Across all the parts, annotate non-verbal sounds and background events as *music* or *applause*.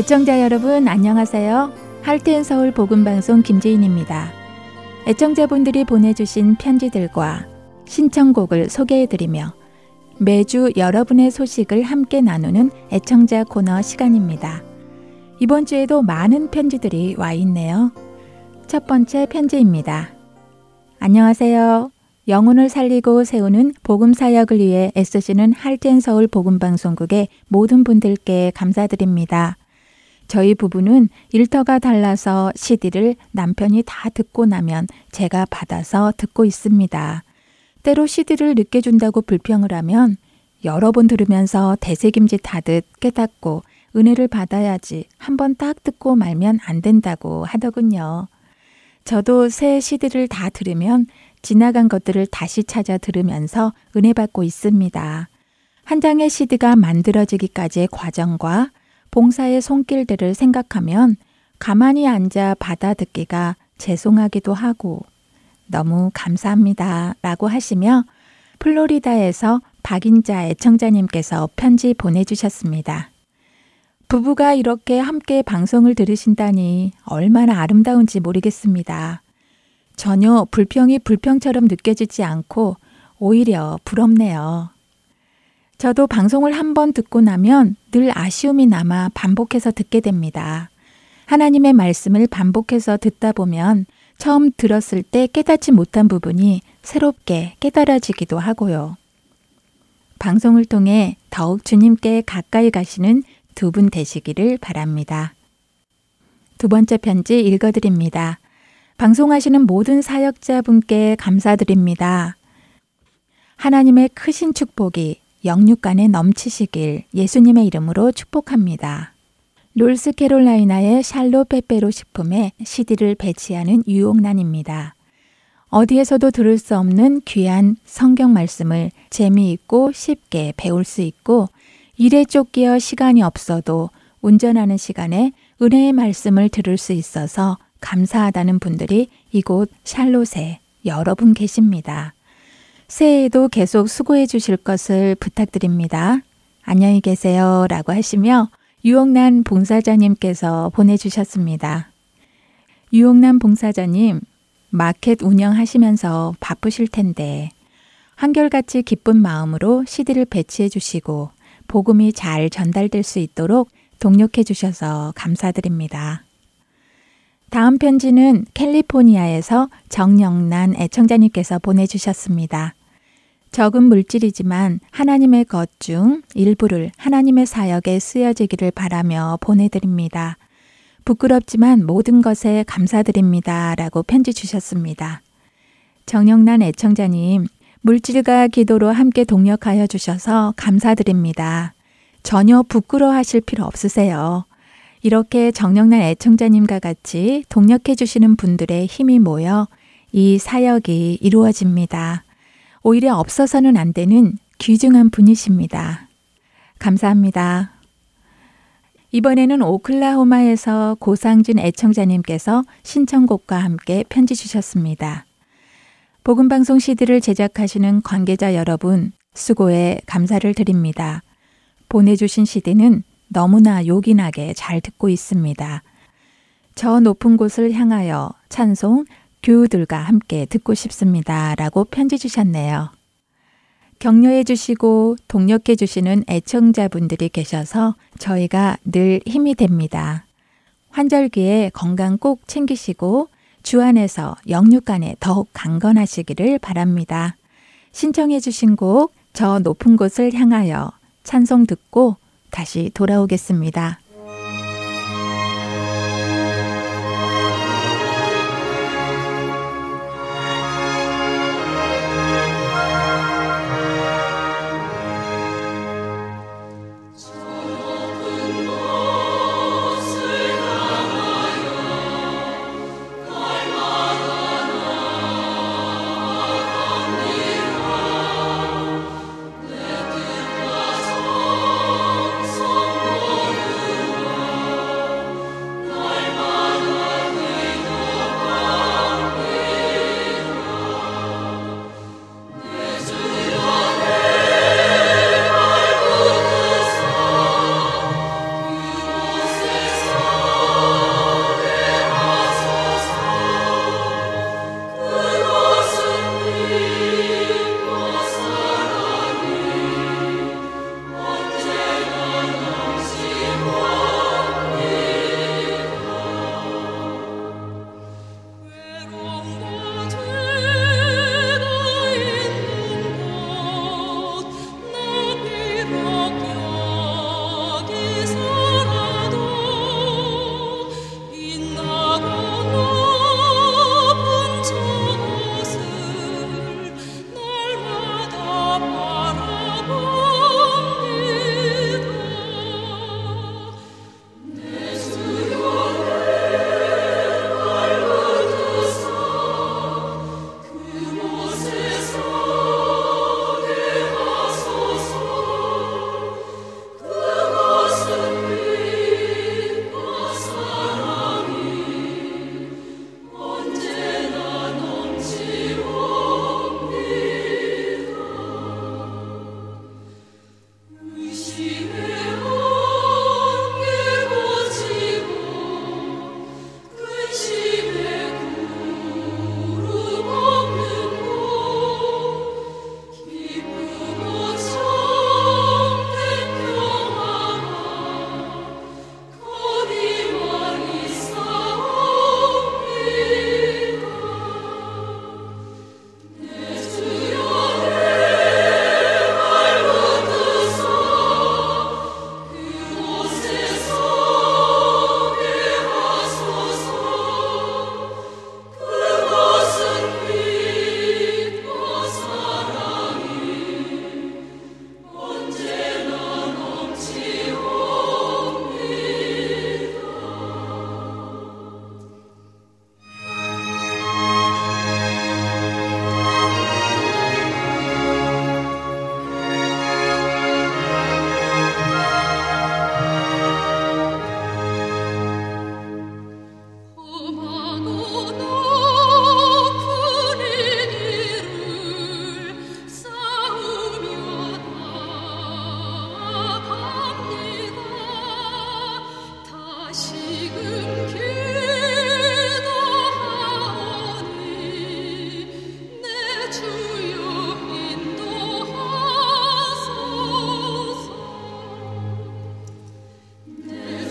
애청자 여러분 안녕하세요. 할텐 서울 복음 방송 김재인입니다. 애청자분들이 보내주신 편지들과 신청곡을 소개해드리며 매주 여러분의 소식을 함께 나누는 애청자 코너 시간입니다. 이번 주에도 많은 편지들이 와 있네요. 첫 번째 편지입니다. 안녕하세요. 영혼을 살리고 세우는 복음 사역을 위해 애쓰시는 할텐 서울 복음 방송국의 모든 분들께 감사드립니다. 저희 부부는 일터가 달라서 CD를 남편이 다 듣고 나면 제가 받아서 듣고 있습니다. 때로 CD를 늦게 준다고 불평을 하면 여러 번 들으면서 대세김짓 하듯 깨닫고 은혜를 받아야지 한 번 딱 듣고 말면 안 된다고 하더군요. 저도 새 CD를 다 들으면 지나간 것들을 다시 찾아 들으면서 은혜 받고 있습니다. 한 장의 CD가 만들어지기까지의 과정과 봉사의 손길들을 생각하면 가만히 앉아 받아 듣기가 죄송하기도 하고 너무 감사합니다. 라고 하시며 플로리다에서 박인자 애청자님께서 편지 보내주셨습니다. 부부가 이렇게 함께 방송을 들으신다니 얼마나 아름다운지 모르겠습니다. 전혀 불평이 불평처럼 느껴지지 않고 오히려 부럽네요. 저도 방송을 한 번 듣고 나면 늘 아쉬움이 남아 반복해서 듣게 됩니다. 하나님의 말씀을 반복해서 듣다 보면 처음 들었을 때 깨닫지 못한 부분이 새롭게 깨달아지기도 하고요. 방송을 통해 더욱 주님께 가까이 가시는 두 분 되시기를 바랍니다. 두 번째 편지 읽어드립니다. 방송하시는 모든 사역자분께 감사드립니다. 하나님의 크신 축복이 영육간에 넘치시길 예수님의 이름으로 축복합니다. 롤스캐롤라이나의 샬로 페페로 식품에 CD를 배치하는 유옥란입니다. 어디에서도 들을 수 없는 귀한 성경 말씀을 재미있고 쉽게 배울 수 있고 일에 쫓기어 시간이 없어도 운전하는 시간에 은혜의 말씀을 들을 수 있어서 감사하다는 분들이 이곳 샬롯에 여러 분 계십니다. 새해에도 계속 수고해 주실 것을 부탁드립니다. 안녕히 계세요. 라고 하시며 유옥란 봉사자님께서 보내주셨습니다. 유옥란 봉사자님, 마켓 운영하시면서 바쁘실 텐데, 한결같이 기쁜 마음으로 CD를 배치해 주시고, 복음이 잘 전달될 수 있도록 동력해 주셔서 감사드립니다. 다음 편지는 캘리포니아에서 정영란 애청자님께서 보내주셨습니다. 적은 물질이지만 하나님의 것 중 일부를 하나님의 사역에 쓰여지기를 바라며 보내드립니다. 부끄럽지만 모든 것에 감사드립니다. 라고 편지 주셨습니다. 정영란 애청자님, 물질과 기도로 함께 동력하여 주셔서 감사드립니다. 전혀 부끄러워하실 필요 없으세요. 이렇게 정영란 애청자님과 같이 동력해 주시는 분들의 힘이 모여 이 사역이 이루어집니다. 오히려 없어서는 안 되는 귀중한 분이십니다. 감사합니다. 이번에는 오클라호마에서 고상준 애청자님께서 신청곡과 함께 편지 주셨습니다. 복음방송 CD를 제작하시는 관계자 여러분, 수고에 감사를 드립니다. 보내주신 CD는 너무나 요긴하게 잘 듣고 있습니다. 저 높은 곳을 향하여 찬송 교우들과 함께 듣고 싶습니다. 라고 편지 주셨네요. 격려해 주시고 동력해 주시는 애청자분들이 계셔서 저희가 늘 힘이 됩니다. 환절기에 건강 꼭 챙기시고 주 안에서 영육간에 더욱 강건하시기를 바랍니다. 신청해 주신 곡 저 높은 곳을 향하여 찬송 듣고 다시 돌아오겠습니다.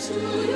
to you.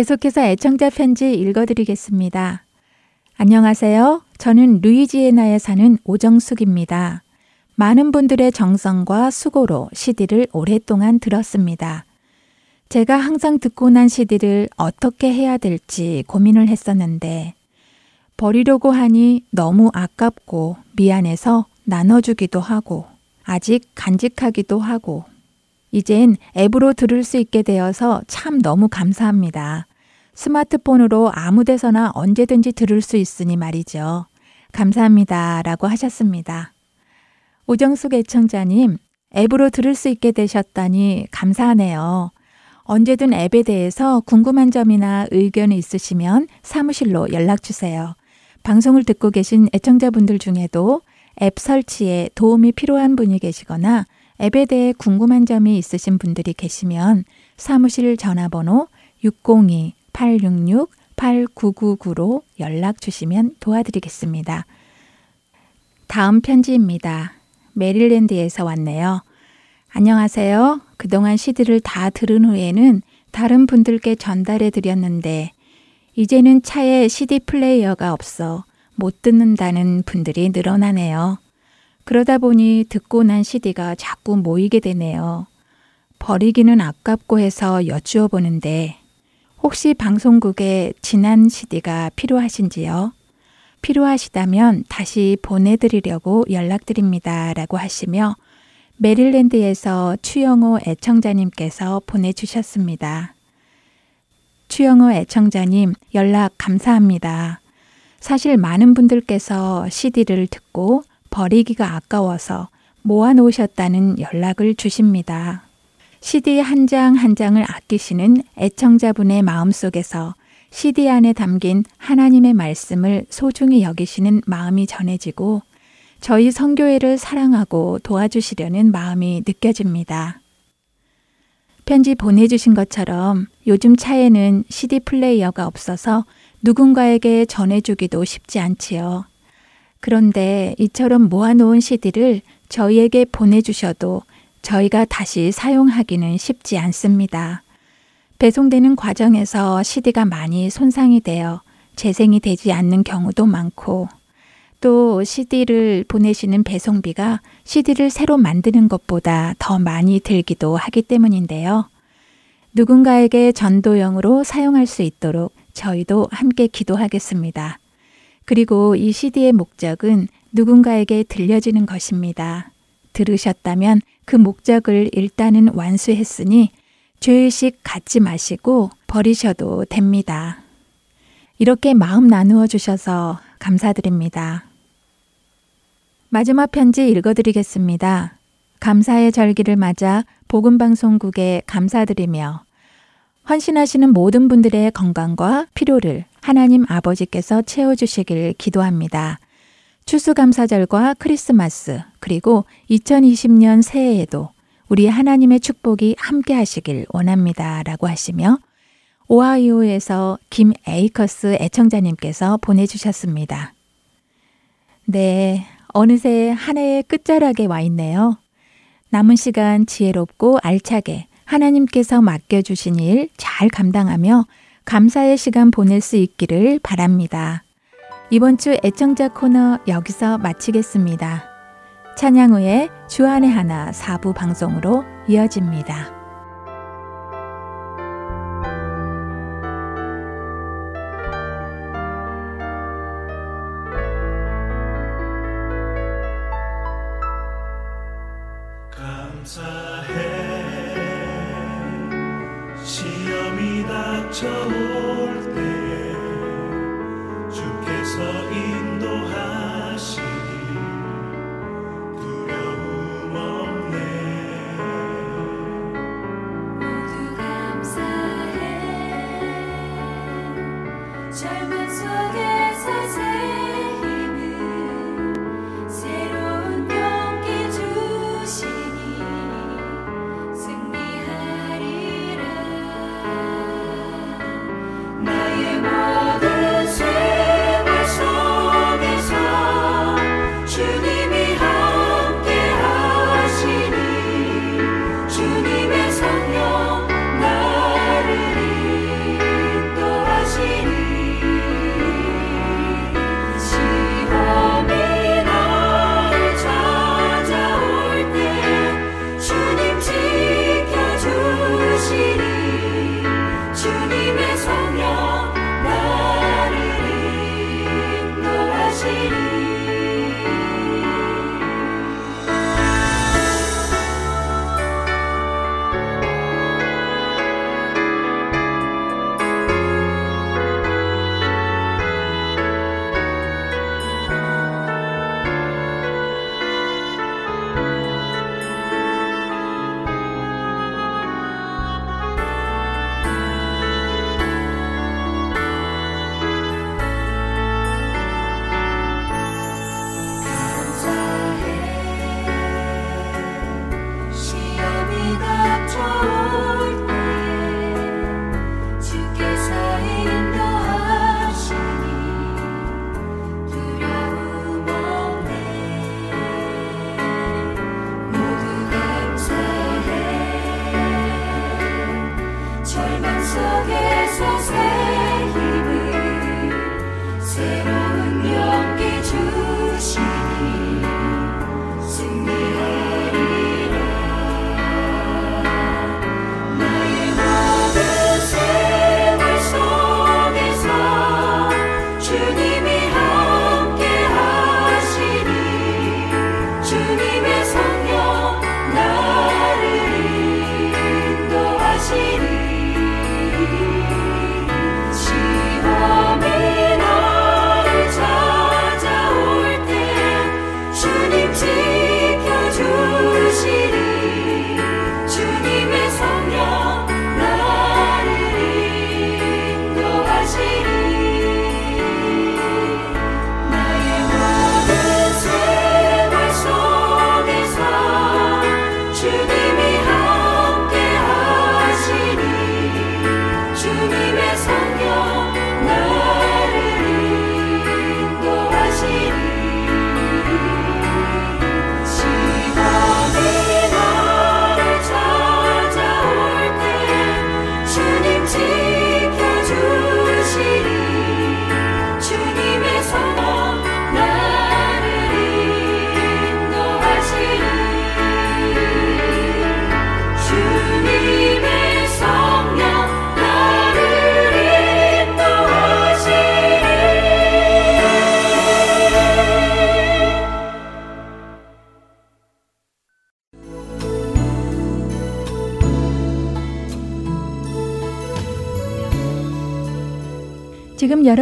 계속해서 애청자 편지 읽어드리겠습니다. 안녕하세요. 저는 루이지애나에 사는 오정숙입니다. 많은 분들의 정성과 수고로 CD를 오랫동안 들었습니다. 제가 항상 듣고 난 CD를 어떻게 해야 될지 고민을 했었는데, 버리려고 하니 너무 아깝고 미안해서 나눠주기도 하고, 아직 간직하기도 하고, 이젠 앱으로 들을 수 있게 되어서 참 너무 감사합니다. 스마트폰으로 아무 데서나 언제든지 들을 수 있으니 말이죠. 감사합니다. 라고 하셨습니다. 오정숙 애청자님, 앱으로 들을 수 있게 되셨다니 감사하네요. 언제든 앱에 대해서 궁금한 점이나 의견이 있으시면 사무실로 연락 주세요. 방송을 듣고 계신 애청자분들 중에도 앱 설치에 도움이 필요한 분이 계시거나 앱에 대해 궁금한 점이 있으신 분들이 계시면 사무실 전화번호 602-866-8999로 연락 주시면 도와드리겠습니다. 다음 편지입니다. 메릴랜드에서 왔네요. 안녕하세요. 그동안 CD를 다 들은 후에는 다른 분들께 전달해 드렸는데, 이제는 차에 CD 플레이어가 없어 못 듣는다는 분들이 늘어나네요. 그러다 보니 듣고 난 CD가 자꾸 모이게 되네요. 버리기는 아깝고 해서 여쭈어 보는데 혹시 방송국에 지난 CD가 필요하신지요? 필요하시다면 다시 보내드리려고 연락드립니다. 라고 하시며 메릴랜드에서 추영호 애청자님께서 보내주셨습니다. 추영호 애청자님 연락 감사합니다. 사실 많은 분들께서 CD를 듣고 버리기가 아까워서 모아놓으셨다는 연락을 주십니다. CD 한 장 한 장을 아끼시는 애청자분의 마음속에서 CD 안에 담긴 하나님의 말씀을 소중히 여기시는 마음이 전해지고 저희 성교회를 사랑하고 도와주시려는 마음이 느껴집니다. 편지 보내주신 것처럼 요즘 차에는 CD 플레이어가 없어서 누군가에게 전해주기도 쉽지 않지요. 그런데 이처럼 모아놓은 CD를 저희에게 보내주셔도 저희가 다시 사용하기는 쉽지 않습니다. 배송되는 과정에서 CD가 많이 손상이 되어 재생이 되지 않는 경우도 많고 또 CD를 보내시는 배송비가 CD를 새로 만드는 것보다 더 많이 들기도 하기 때문인데요. 누군가에게 전도용으로 사용할 수 있도록 저희도 함께 기도하겠습니다. 그리고 이 CD의 목적은 누군가에게 들려지는 것입니다. 들으셨다면 그 목적을 일단은 완수했으니 죄의식 갖지 마시고 버리셔도 됩니다. 이렇게 마음 나누어 주셔서 감사드립니다. 마지막 편지 읽어드리겠습니다. 감사의 절기를 맞아 복음방송국에 감사드리며 헌신하시는 모든 분들의 건강과 필요를 하나님 아버지께서 채워주시길 기도합니다. 추수감사절과 크리스마스, 그리고 2020년 새해에도 우리 하나님의 축복이 함께 하시길 원합니다. 라고 하시며 오하이오에서 김 에이커스 애청자님께서 보내주셨습니다. 네, 어느새 한 해의 끝자락에 와 있네요. 남은 시간 지혜롭고 알차게 하나님께서 맡겨주신 일 잘 감당하며 감사의 시간 보낼 수 있기를 바랍니다. 이번 주 애청자 코너 여기서 마치겠습니다. 찬양 후에 주안의 하나 4부 방송으로 이어집니다.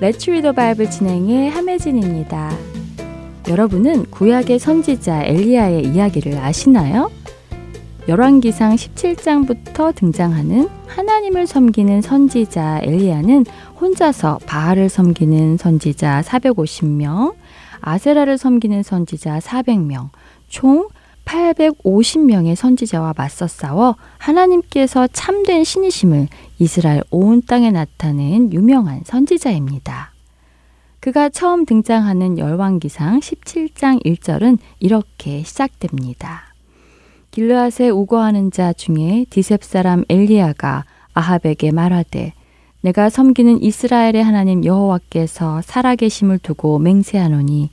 레츠 리더 바이블 진행의 함혜진입니다. 여러분은 구약의 선지자 엘리야의 이야기를 아시나요? 열왕기상 17장부터 등장하는 하나님을 섬기는 선지자 엘리야는 혼자서 바알을 섬기는 선지자 450명, 아세라를 섬기는 선지자 400명, 총 850명의 선지자와 맞서 싸워 하나님께서 참된 신이심을 이스라엘 온 땅에 나타낸 유명한 선지자입니다. 그가 처음 등장하는 열왕기상 17장 1절은 이렇게 시작됩니다. 길르앗에 우거하는 자 중에 디셉 사람 엘리야가 아합에게 말하되 내가 섬기는 이스라엘의 하나님 여호와께서 살아계심을 두고 맹세하노니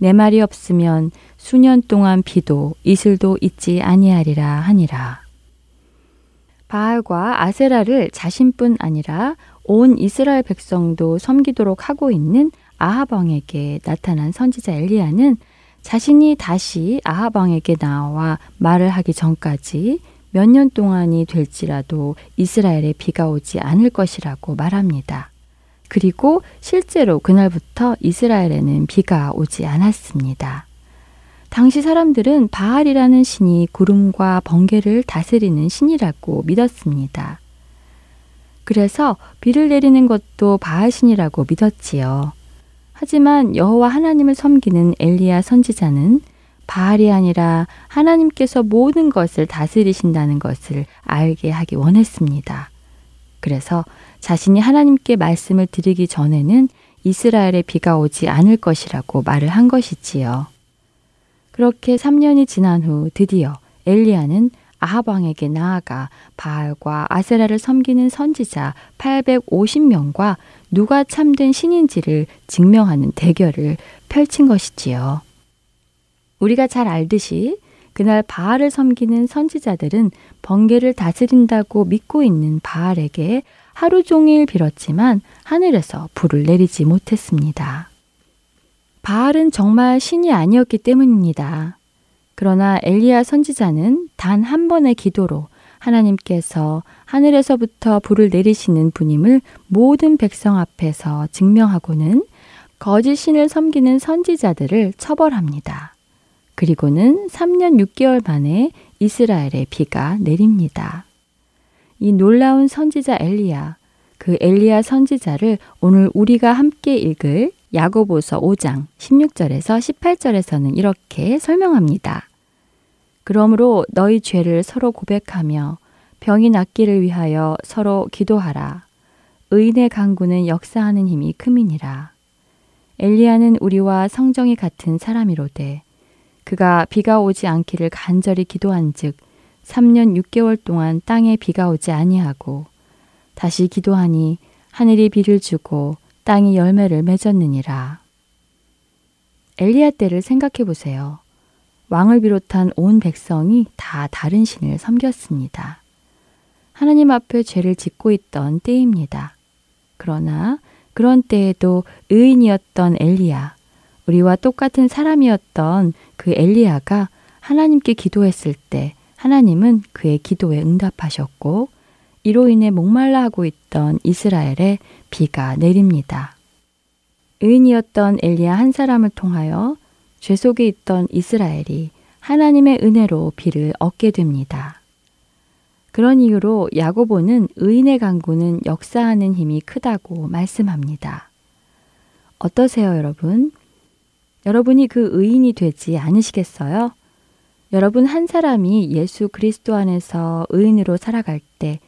내 말이 없으면 수년 동안 비도 이슬도 있지 아니하리라 하니라. 바알과 아세라를 자신뿐 아니라 온 이스라엘 백성도 섬기도록 하고 있는 아하방에게 나타난 선지자 엘리야는 자신이 다시 아하방에게 나와 말을 하기 전까지 몇 년 동안이 될지라도 이스라엘에 비가 오지 않을 것이라고 말합니다. 그리고 실제로 그날부터 이스라엘에는 비가 오지 않았습니다. 당시 사람들은 바알이라는 신이 구름과 번개를 다스리는 신이라고 믿었습니다. 그래서 비를 내리는 것도 바알 신이라고 믿었지요. 하지만 여호와 하나님을 섬기는 엘리야 선지자는 바알이 아니라 하나님께서 모든 것을 다스리신다는 것을 알게 하기 원했습니다. 그래서 자신이 하나님께 말씀을 드리기 전에는 이스라엘에 비가 오지 않을 것이라고 말을 한 것이지요. 그렇게 3년이 지난 후 드디어 엘리야는 아합 왕에게 나아가 바알과 아세라를 섬기는 선지자 850명과 누가 참된 신인지를 증명하는 대결을 펼친 것이지요. 우리가 잘 알듯이 그날 바알을 섬기는 선지자들은 번개를 다스린다고 믿고 있는 바알에게 하루 종일 빌었지만 하늘에서 불을 내리지 못했습니다. 바알은 정말 신이 아니었기 때문입니다. 그러나 엘리야 선지자는 단 한 번의 기도로 하나님께서 하늘에서부터 불을 내리시는 분임을 모든 백성 앞에서 증명하고는 거짓 신을 섬기는 선지자들을 처벌합니다. 그리고는 3년 6개월 만에 이스라엘에 비가 내립니다. 이 놀라운 선지자 엘리야, 그 엘리야 선지자를 오늘 우리가 함께 읽을 야고보서 5장 16절에서 18절에서는 이렇게 설명합니다. 그러므로 너희 죄를 서로 고백하며 병이 낫기를 위하여 서로 기도하라. 의인의 강구는 역사하는 힘이 크민이라. 엘리야는 우리와 성정이 같은 사람이로되 그가 비가 오지 않기를 간절히 기도한즉 3년 6개월 동안 땅에 비가 오지 아니하고 다시 기도하니 하늘이 비를 주고 땅이 열매를 맺었느니라. 엘리야 때를 생각해 보세요. 왕을 비롯한 온 백성이 다 다른 신을 섬겼습니다. 하나님 앞에 죄를 짓고 있던 때입니다. 그러나 그런 때에도 의인이었던 엘리야, 우리와 똑같은 사람이었던 그 엘리야가 하나님께 기도했을 때 하나님은 그의 기도에 응답하셨고 이로 인해 목말라 하고 있던 이스라엘에 비가 내립니다. 의인이었던 엘리야 한 사람을 통하여 죄 속에 있던 이스라엘이 하나님의 은혜로 비를 얻게 됩니다. 그런 이유로 야고보는 의인의 강구는 역사하는 힘이 크다고 말씀합니다. 어떠세요, 여러분? 여러분이 그 의인이 되지 않으시겠어요? 여러분 한 사람이 예수 그리스도 안에서 의인으로 살아갈 때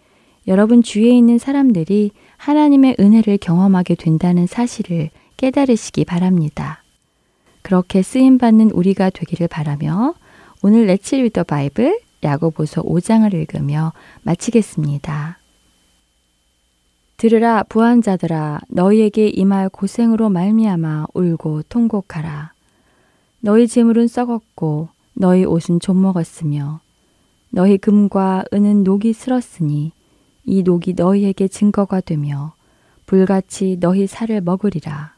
여러분 주위에 있는 사람들이 하나님의 은혜를 경험하게 된다는 사실을 깨달으시기 바랍니다. 그렇게 쓰임 받는 우리가 되기를 바라며 오늘 레츠 리더 바이블 야고보서 5장을 읽으며 마치겠습니다. 들으라 부한 자들아 너희에게 임할 고생으로 말미암아 울고 통곡하라 너희 재물은 썩었고 너희 옷은 좀 먹었으며 너희 금과 은은 녹이 슬었으니 이 녹이 너희에게 증거가 되며 불같이 너희 살을 먹으리라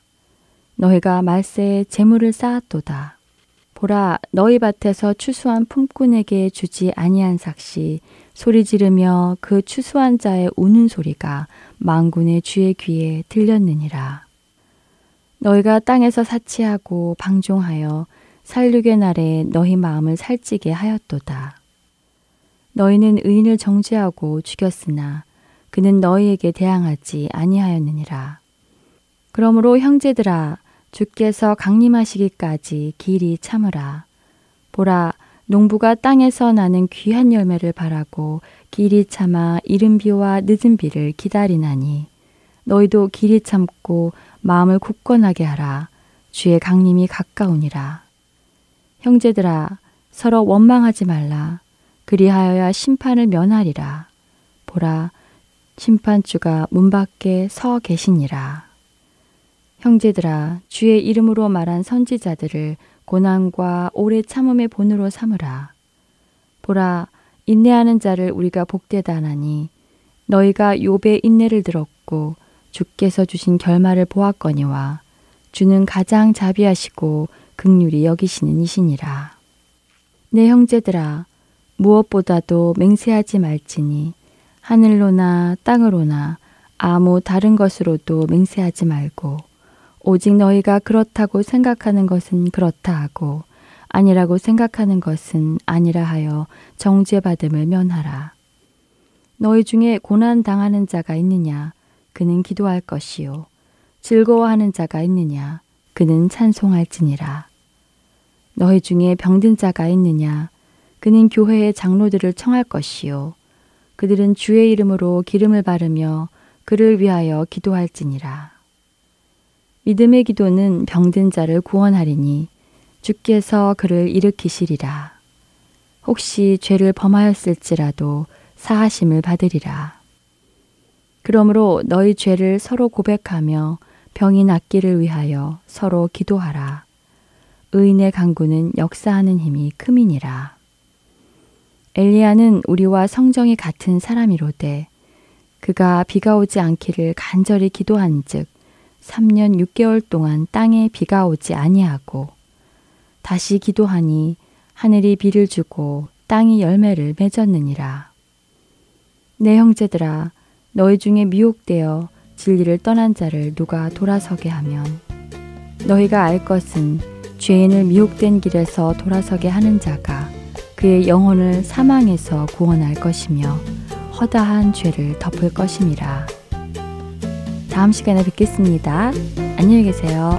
너희가 말세에 재물을 쌓았도다. 보라 너희 밭에서 추수한 품꾼에게 주지 아니한 삭시 소리 지르며 그 추수한 자의 우는 소리가 망군의 주의 귀에 들렸느니라. 너희가 땅에서 사치하고 방종하여 살육의 날에 너희 마음을 살찌게 하였도다. 너희는 의인을 정죄하고 죽였으나 그는 너희에게 대항하지 아니하였느니라. 그러므로 형제들아 주께서 강림하시기까지 길이 참으라. 보라, 농부가 땅에서 나는 귀한 열매를 바라고 길이 참아 이른 비와 늦은 비를 기다리나니 너희도 길이 참고 마음을 굳건하게 하라. 주의 강림이 가까우니라. 형제들아, 서로 원망하지 말라. 그리하여야 심판을 면하리라. 보라, 심판주가 문 밖에 서 계시니라. 형제들아 주의 이름으로 말한 선지자들을 고난과 오래 참음의 본으로 삼으라. 보라 인내하는 자를 우리가 복되다 하나니 너희가 욥의 인내를 들었고 주께서 주신 결말을 보았거니와 주는 가장 자비하시고 극률이 여기시는 이시니라. 내 형제들아 무엇보다도 맹세하지 말지니 하늘로나 땅으로나 아무 다른 것으로도 맹세하지 말고 오직 너희가 그렇다고 생각하는 것은 그렇다 하고 아니라고 생각하는 것은 아니라 하여 정죄받음을 면하라. 너희 중에 고난 당하는 자가 있느냐? 그는 기도할 것이요. 즐거워하는 자가 있느냐? 그는 찬송할지니라. 너희 중에 병든 자가 있느냐? 그는 교회의 장로들을 청할 것이요. 그들은 주의 이름으로 기름을 바르며 그를 위하여 기도할지니라. 믿음의 기도는 병든 자를 구원하리니 주께서 그를 일으키시리라. 혹시 죄를 범하였을지라도 사하심을 받으리라. 그러므로 너희 죄를 서로 고백하며 병이 낫기를 위하여 서로 기도하라. 의인의 강구는 역사하는 힘이 크민이라. 엘리야는 우리와 성정이 같은 사람이로되 그가 비가 오지 않기를 간절히 기도한즉 3년 6개월 동안 땅에 비가 오지 아니하고 다시 기도하니 하늘이 비를 주고 땅이 열매를 맺었느니라. 내 형제들아 너희 중에 미혹되어 진리를 떠난 자를 누가 돌아서게 하면 너희가 알 것은 죄인을 미혹된 길에서 돌아서게 하는 자가 그의 영혼을 사망에서 구원할 것이며 허다한 죄를 덮을 것임이라. 다음 시간에 뵙겠습니다. 안녕히 계세요.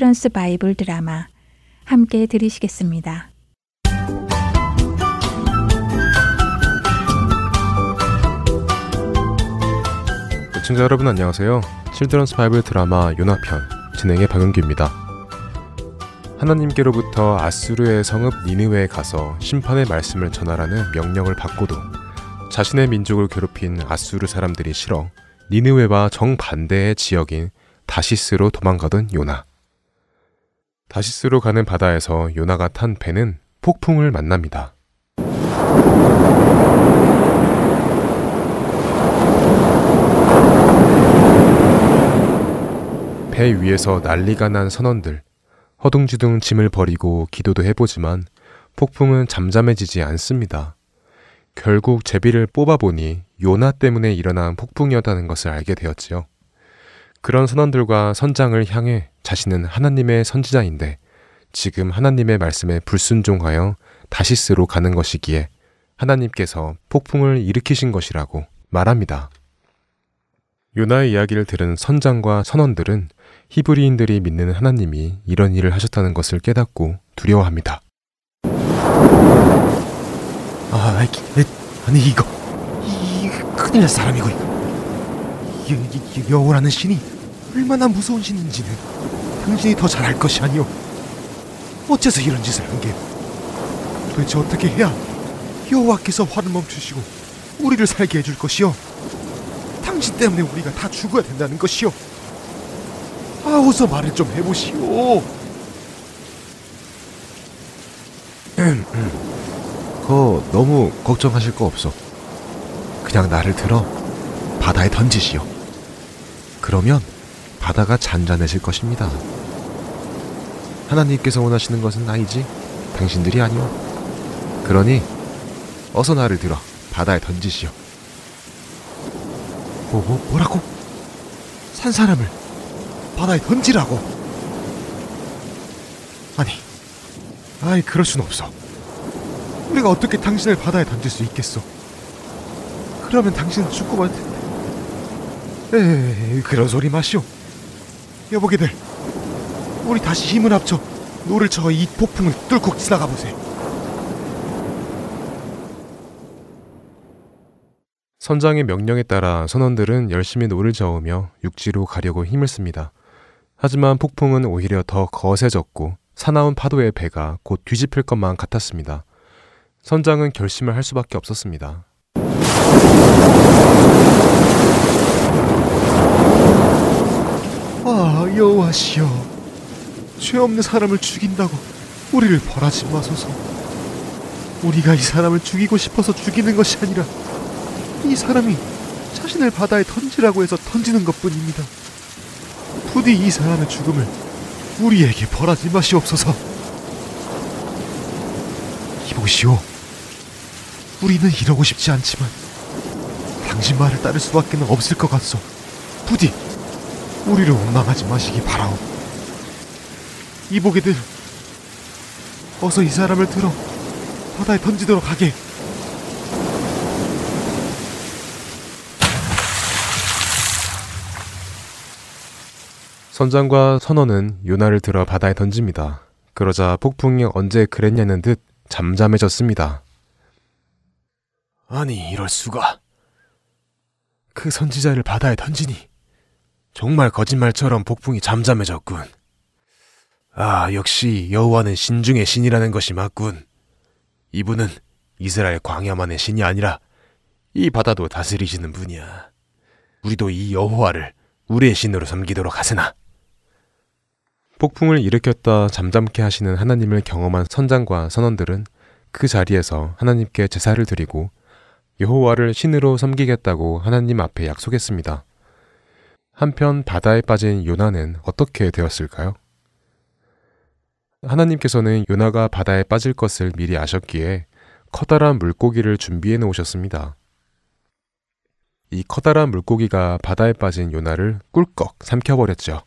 Children's Bible Drama 함께 들으시겠습니다. 애청자 여러분 안녕하세요. Children's Bible Drama 요나편 진행의 박은규입니다. 하나님께로부터 아수르의 성읍 니느웨에 가서 심판의 말씀을 전하라는 명령을 받고도 자신의 민족을 괴롭힌 아수르 사람들이 싫어 니느웨와 정반대의 지역인 다시스로 도망가던 요나. 다시스로 가는 바다에서 요나가 탄 배는 폭풍을 만납니다. 배 위에서 난리가 난 선원들, 허둥지둥 짐을 버리고 기도도 해보지만 폭풍은 잠잠해지지 않습니다. 결국 제비를 뽑아보니 요나 때문에 일어난 폭풍이었다는 것을 알게 되었지요. 그런 선원들과 선장을 향해 자신은 하나님의 선지자인데 지금 하나님의 말씀에 불순종하여 다시스로 가는 것이기에 하나님께서 폭풍을 일으키신 것이라고 말합니다. 요나의 이야기를 들은 선장과 선원들은 히브리인들이 믿는 하나님이 이런 일을 하셨다는 것을 깨닫고 두려워합니다. 아, 아니 이거 이 큰일 날 사람이고 여호라는 신이 얼마나 무서운 신인지는 당신이 더 잘 알 것이 아니오. 어째서 이런 짓을 한 게? 도대체 어떻게 해야 여호와께서 화를 멈추시고 우리를 살게 해줄 것이오? 당신 때문에 우리가 다 죽어야 된다는 것이오. 아, 어서 말을 좀 해보시오. 거 너무 걱정하실 거 없어. 그냥 나를 들어 바다에 던지시오. 그러면 바다가 잔잔해질 것입니다. 하나님께서 원하시는 것은 나이지 당신들이 아니오. 그러니 어서 나를 들어 바다에 던지시오. 뭐, 뭐 뭐라고? 산 사람을 바다에 던지라고? 아니, 아이 그럴 순 없어. 우리가 어떻게 당신을 바다에 던질 수 있겠어? 그러면 당신은 죽고 말 텐데. 에이, 그런 소리 마시오. 여보게들, 우리 다시 힘을 합쳐 노를 저어 이 폭풍을 뚫고 지나가 보세. 선장의 명령에 따라 선원들은 열심히 노를 저으며 육지로 가려고 힘을 씁니다. 하지만 폭풍은 오히려 더 거세졌고 사나운 파도의 배가 곧 뒤집힐 것만 같았습니다. 선장은 결심을 할 수밖에 없었습니다. 아 여호와시여. 죄 없는 사람을 죽인다고 우리를 벌하지 마소서. 우리가 이 사람을 죽이고 싶어서 죽이는 것이 아니라 이 사람이 자신을 바다에 던지라고 해서 던지는 것뿐입니다. 부디 이 사람의 죽음을 우리에게 벌하지 마시옵소서. 이보시오. 우리는 이러고 싶지 않지만 당신 말을 따를 수밖에 는 없을 것 같소. 부디 우리를 원망하지 마시기 바라오. 이보게들, 어서 이 사람을 들어 바다에 던지도록 하게. 선장과 선원은 요나를 들어 바다에 던집니다. 그러자 폭풍이 언제 그랬냐는 듯 잠잠해졌습니다. 아니, 이럴 수가. 그 선지자를 바다에 던지니 정말 거짓말처럼 폭풍이 잠잠해졌군. 아, 역시 여호와는 신 중의 신이라는 것이 맞군. 이분은 이스라엘 광야만의 신이 아니라 이 바다도 다스리시는 분이야. 우리도 이 여호와를 우리의 신으로 섬기도록 하세나. 폭풍을 일으켰다 잠잠케 하시는 하나님을 경험한 선장과 선원들은 그 자리에서 하나님께 제사를 드리고 여호와를 신으로 섬기겠다고 하나님 앞에 약속했습니다. 한편 바다에 빠진 요나는 어떻게 되었을까요? 하나님께서는 요나가 바다에 빠질 것을 미리 아셨기에 커다란 물고기를 준비해 놓으셨습니다. 이 커다란 물고기가 바다에 빠진 요나를 꿀꺽 삼켜버렸죠.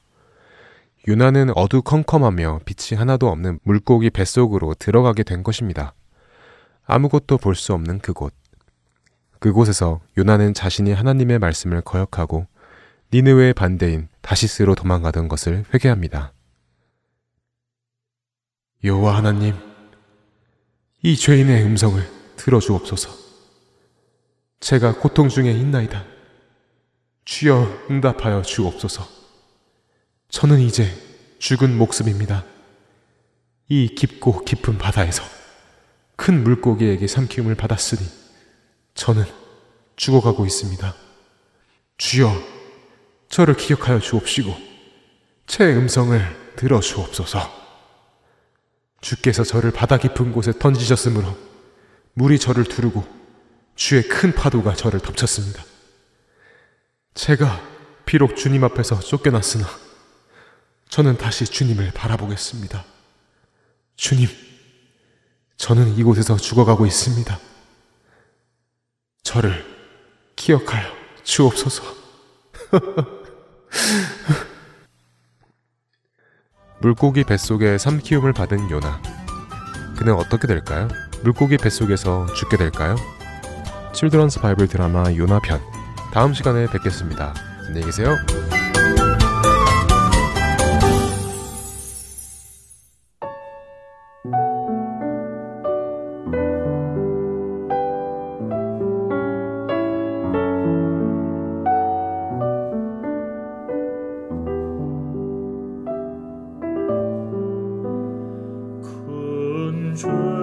요나는 어두컴컴하며 빛이 하나도 없는 물고기 뱃속으로 들어가게 된 것입니다. 아무것도 볼 수 없는 그곳. 그곳에서 요나는 자신이 하나님의 말씀을 거역하고 니느웨의 반대인 다시스로 도망가던 것을 회개합니다. 여호와 하나님, 이 죄인의 음성을 들어주옵소서. 제가 고통 중에 있나이다. 주여 응답하여 주옵소서. 저는 이제 죽은 목숨입니다. 이 깊고 깊은 바다에서 큰 물고기에게 삼키움을 받았으니 저는 죽어가고 있습니다. 주여, 저를 기억하여 주옵시고 제 음성을 들어 주옵소서. 주께서 저를 바다 깊은 곳에 던지셨으므로 물이 저를 두르고 주의 큰 파도가 저를 덮쳤습니다. 제가 비록 주님 앞에서 쫓겨났으나 저는 다시 주님을 바라보겠습니다. 주님, 저는 이곳에서 죽어가고 있습니다. 저를 기억하여 주옵소서. *laughs* *laughs* 물고기 뱃속에 삼키움을 받은 요나. 그는 어떻게 될까요? 물고기 뱃속에서 죽게 될까요? 칠드런스 바이블 드라마 요나 편. 다음 시간에 뵙겠습니다. 안녕히 계세요. 春。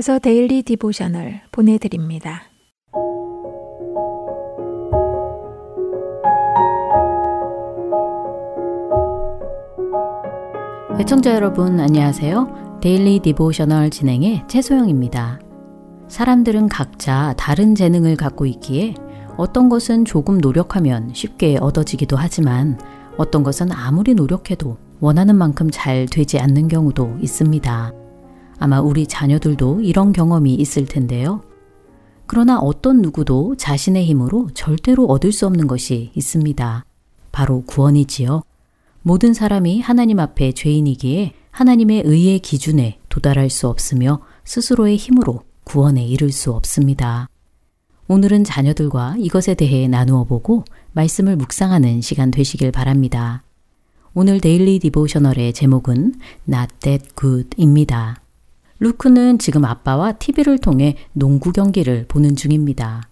이어서 Daily Devotional 보내드립니다. 애청자 여러분 안녕하세요. Daily Devotional 진행의 최소영입니다. 사람들은 각자 다른 재능을 갖고 있기에 어떤 것은 조금 노력하면 쉽게 얻어지기도 하지만 어떤 것은 아무리 노력해도 원하는 만큼 잘 되지 않는 경우도 있습니다. 아마 우리 자녀들도 이런 경험이 있을 텐데요. 그러나 어떤 누구도 자신의 힘으로 절대로 얻을 수 없는 것이 있습니다. 바로 구원이지요. 모든 사람이 하나님 앞에 죄인이기에 하나님의 의의 기준에 도달할 수 없으며 스스로의 힘으로 구원에 이를 수 없습니다. 오늘은 자녀들과 이것에 대해 나누어 보고 말씀을 묵상하는 시간 되시길 바랍니다. 오늘 Daily Devotional의 제목은 Not That Good입니다. 루크는 지금 아빠와 TV를 통해 농구 경기를 보는 중입니다.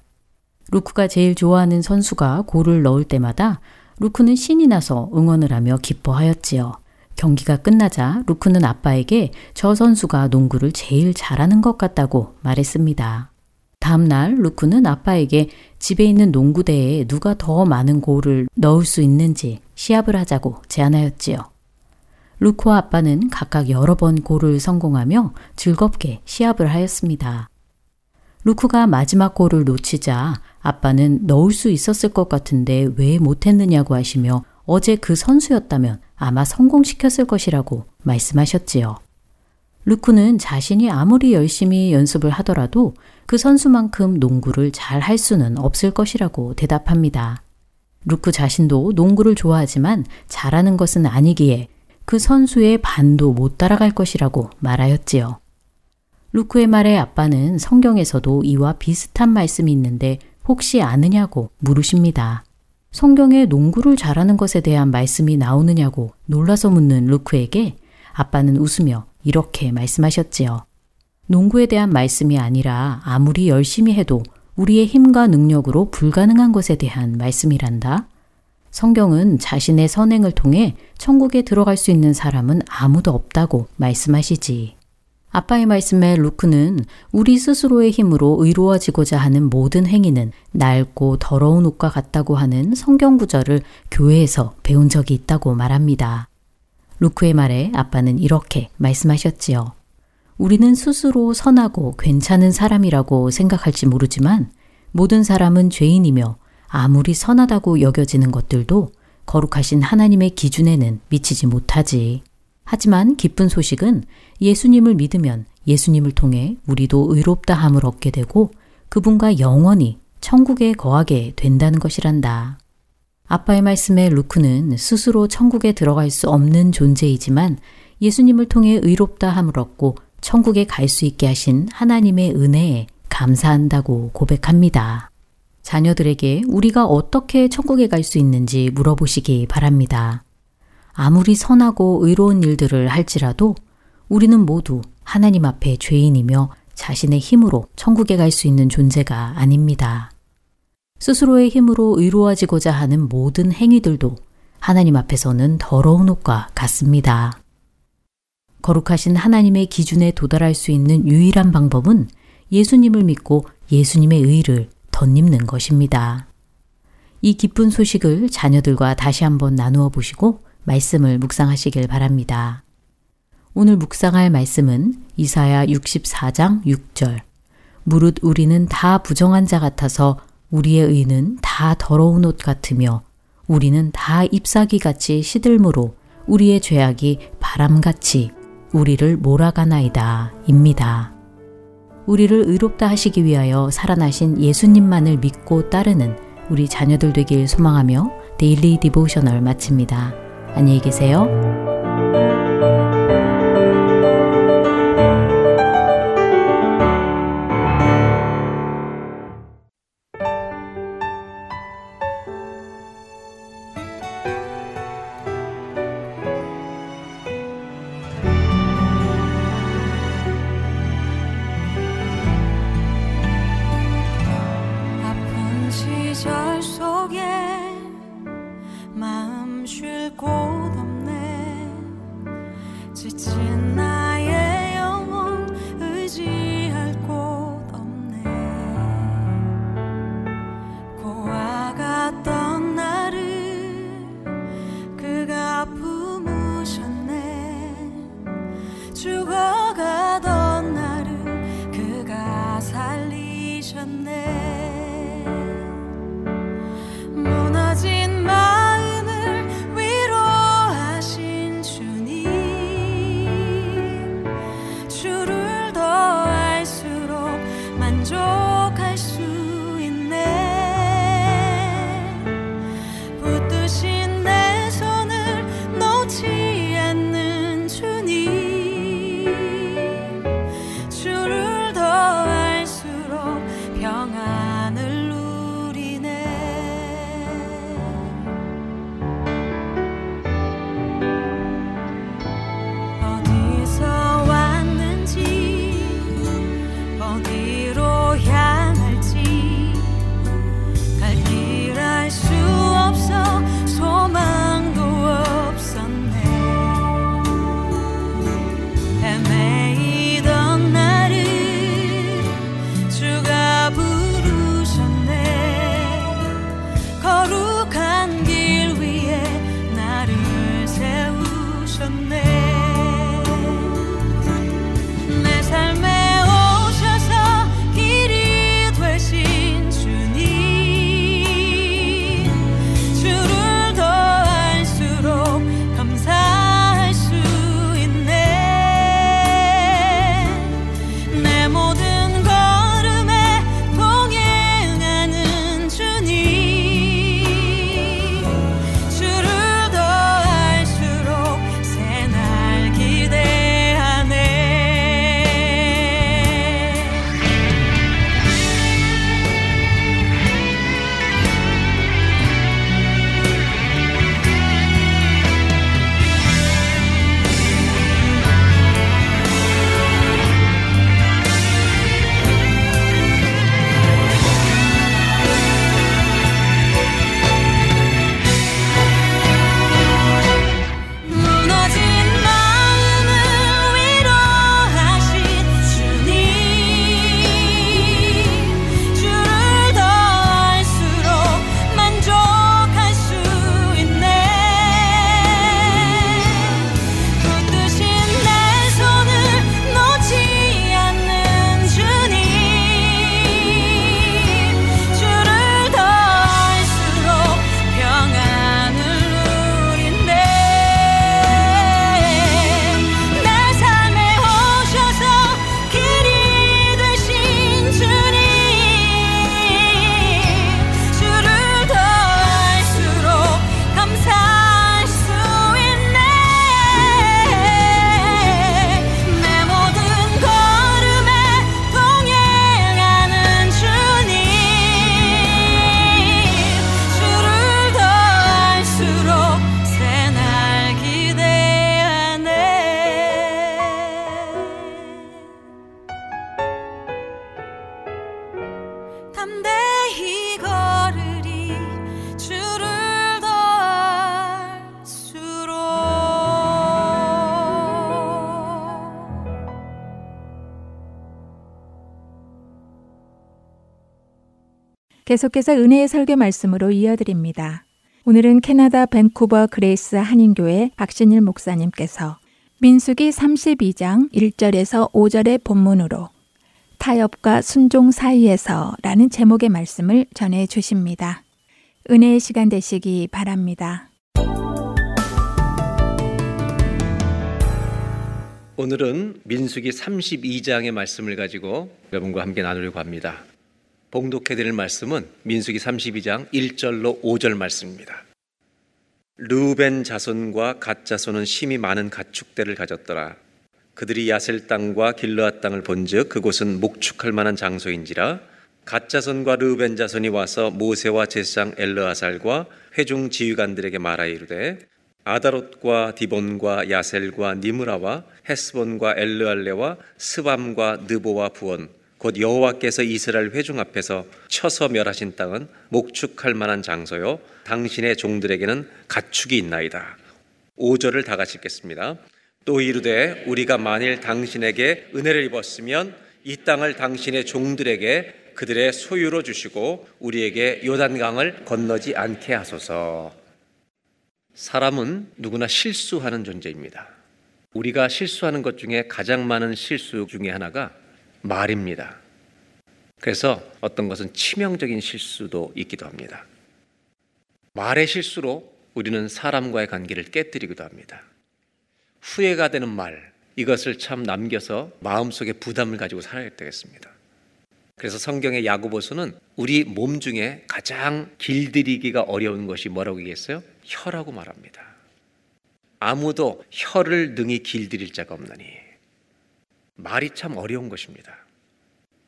루크가 제일 좋아하는 선수가 골을 넣을 때마다 루크는 신이 나서 응원을 하며 기뻐하였지요. 경기가 끝나자 루크는 아빠에게 저 선수가 농구를 제일 잘하는 것 같다고 말했습니다. 다음날 루크는 아빠에게 집에 있는 농구대에 누가 더 많은 골을 넣을 수 있는지 시합을 하자고 제안하였지요. 루크와 아빠는 각각 여러 번 골을 성공하며 즐겁게 시합을 하였습니다. 루크가 마지막 골을 놓치자 아빠는 넣을 수 있었을 것 같은데 왜 못했느냐고 하시며 어제 그 선수였다면 아마 성공시켰을 것이라고 말씀하셨지요. 루크는 자신이 아무리 열심히 연습을 하더라도 그 선수만큼 농구를 잘 할 수는 없을 것이라고 대답합니다. 루크 자신도 농구를 좋아하지만 잘하는 것은 아니기에 그 선수의 반도 못 따라갈 것이라고 말하였지요. 루크의 말에 아빠는 성경에서도 이와 비슷한 말씀이 있는데 혹시 아느냐고 물으십니다. 성경에 농구를 잘하는 것에 대한 말씀이 나오느냐고 놀라서 묻는 루크에게 아빠는 웃으며 이렇게 말씀하셨지요. 농구에 대한 말씀이 아니라 아무리 열심히 해도 우리의 힘과 능력으로 불가능한 것에 대한 말씀이란다. 성경은 자신의 선행을 통해 천국에 들어갈 수 있는 사람은 아무도 없다고 말씀하시지. 아빠의 말씀에 루크는 우리 스스로의 힘으로 의로워지고자 하는 모든 행위는 낡고 더러운 옷과 같다고 하는 성경 구절을 교회에서 배운 적이 있다고 말합니다. 루크의 말에 아빠는 이렇게 말씀하셨지요. 우리는 스스로 선하고 괜찮은 사람이라고 생각할지 모르지만 모든 사람은 죄인이며 아무리 선하다고 여겨지는 것들도 거룩하신 하나님의 기준에는 미치지 못하지. 하지만 기쁜 소식은 예수님을 믿으면 예수님을 통해 우리도 의롭다 함을 얻게 되고 그분과 영원히 천국에 거하게 된다는 것이란다. 아빠의 말씀에 루크는 스스로 천국에 들어갈 수 없는 존재이지만 예수님을 통해 의롭다 함을 얻고 천국에 갈 수 있게 하신 하나님의 은혜에 감사한다고 고백합니다. 자녀들에게 우리가 어떻게 천국에 갈 수 있는지 물어보시기 바랍니다. 아무리 선하고 의로운 일들을 할지라도 우리는 모두 하나님 앞에 죄인이며 자신의 힘으로 천국에 갈 수 있는 존재가 아닙니다. 스스로의 힘으로 의로워지고자 하는 모든 행위들도 하나님 앞에서는 더러운 옷과 같습니다. 거룩하신 하나님의 기준에 도달할 수 있는 유일한 방법은 예수님을 믿고 예수님의 의를 덧입는 것입니다. 이 기쁜 소식을 자녀들과 다시 한번 나누어 보시고 말씀을 묵상하시길 바랍니다. 오늘 묵상할 말씀은 이사야 64장 6절. 무릇 우리는 다 부정한 자 같아서 우리의 의는 다 더러운 옷 같으며 우리는 다 잎사귀 같이 시들므로 우리의 죄악이 바람같이 우리를 몰아가나이다. 입니다. 우리를 의롭다 하시기 위하여 살아나신 예수님만을 믿고 따르는 우리 자녀들 되길 소망하며 Daily Devotional 마칩니다. 안녕히 계세요. 계속해서 은혜의 설교 말씀으로 이어드립니다. 오늘은 캐나다 밴쿠버 Grace 한인교회 박신일 목사님께서 민수기 32장 1절에서 5절의 본문으로 타협과 순종 사이에서 라는 제목의 말씀을 전해 주십니다. 은혜의 시간 되시기 바랍니다. 오늘은 민수기 32장의 말씀을 가지고 여러분과 함께 나누려고 합니다. 봉독해 드릴 말씀은 민수기 32장 1절로 5절 말씀입니다. 르우벤 자손과 갓 자손은 심히 많은 가축 떼를 가졌더라. 그들이 야셀 땅과 길르앗 땅을 본즉 그곳은 목축할 만한 장소인지라 갓 자손과 르우벤 자손이 와서 모세와 제사장 엘르아살과 회중 지휘관들에게 말하여 이르되 아다롯과 디본과 야셀과 니므라와 헤스본과 엘르알레와 스밤과 느보와 브온 곧 여호와께서 이스라엘 회중 앞에서 쳐서 멸하신 땅은 목축할 만한 장소요 당신의 종들에게는 가축이 있나이다. 5절을 다 같이 읽겠습니다. 또 이르되 우리가 만일 당신에게 은혜를 입었으면 이 땅을 당신의 종들에게 그들의 소유로 주시고 우리에게 요단강을 건너지 않게 하소서. 사람은 누구나 실수하는 존재입니다. 우리가 실수하는 것 중에 가장 많은 실수 중에 하나가 말입니다. 그래서 어떤 것은 치명적인 실수도 있기도 합니다. 말의 실수로 우리는 사람과의 관계를 깨뜨리기도 합니다. 후회가 되는 말, 이것을 참 남겨서 마음속에 부담을 가지고 살아야 되겠습니다. 그래서 성경의 야고보서는 우리 몸 중에 가장 길들이기가 어려운 것이 뭐라고 얘기했어요? 혀라고 말합니다. 아무도 혀를 능히 길들일 자가 없나니 말이 참 어려운 것입니다.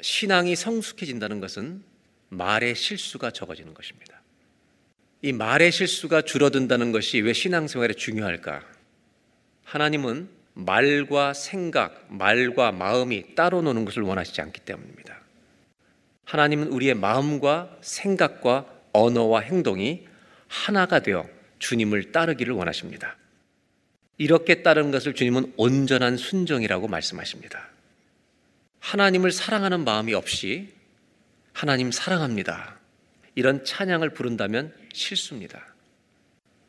신앙이 성숙해진다는 것은 말의 실수가 적어지는 것입니다. 이 말의 실수가 줄어든다는 것이 왜 신앙생활에 중요할까? 하나님은 말과 생각, 말과 마음이 따로 노는 것을 원하시지 않기 때문입니다. 하나님은 우리의 마음과 생각과 언어와 행동이 하나가 되어 주님을 따르기를 원하십니다. 이렇게 따르는 것을 주님은 온전한 순종이라고 말씀하십니다. 하나님을 사랑하는 마음이 없이 하나님 사랑합니다. 이런 찬양을 부른다면 실수입니다.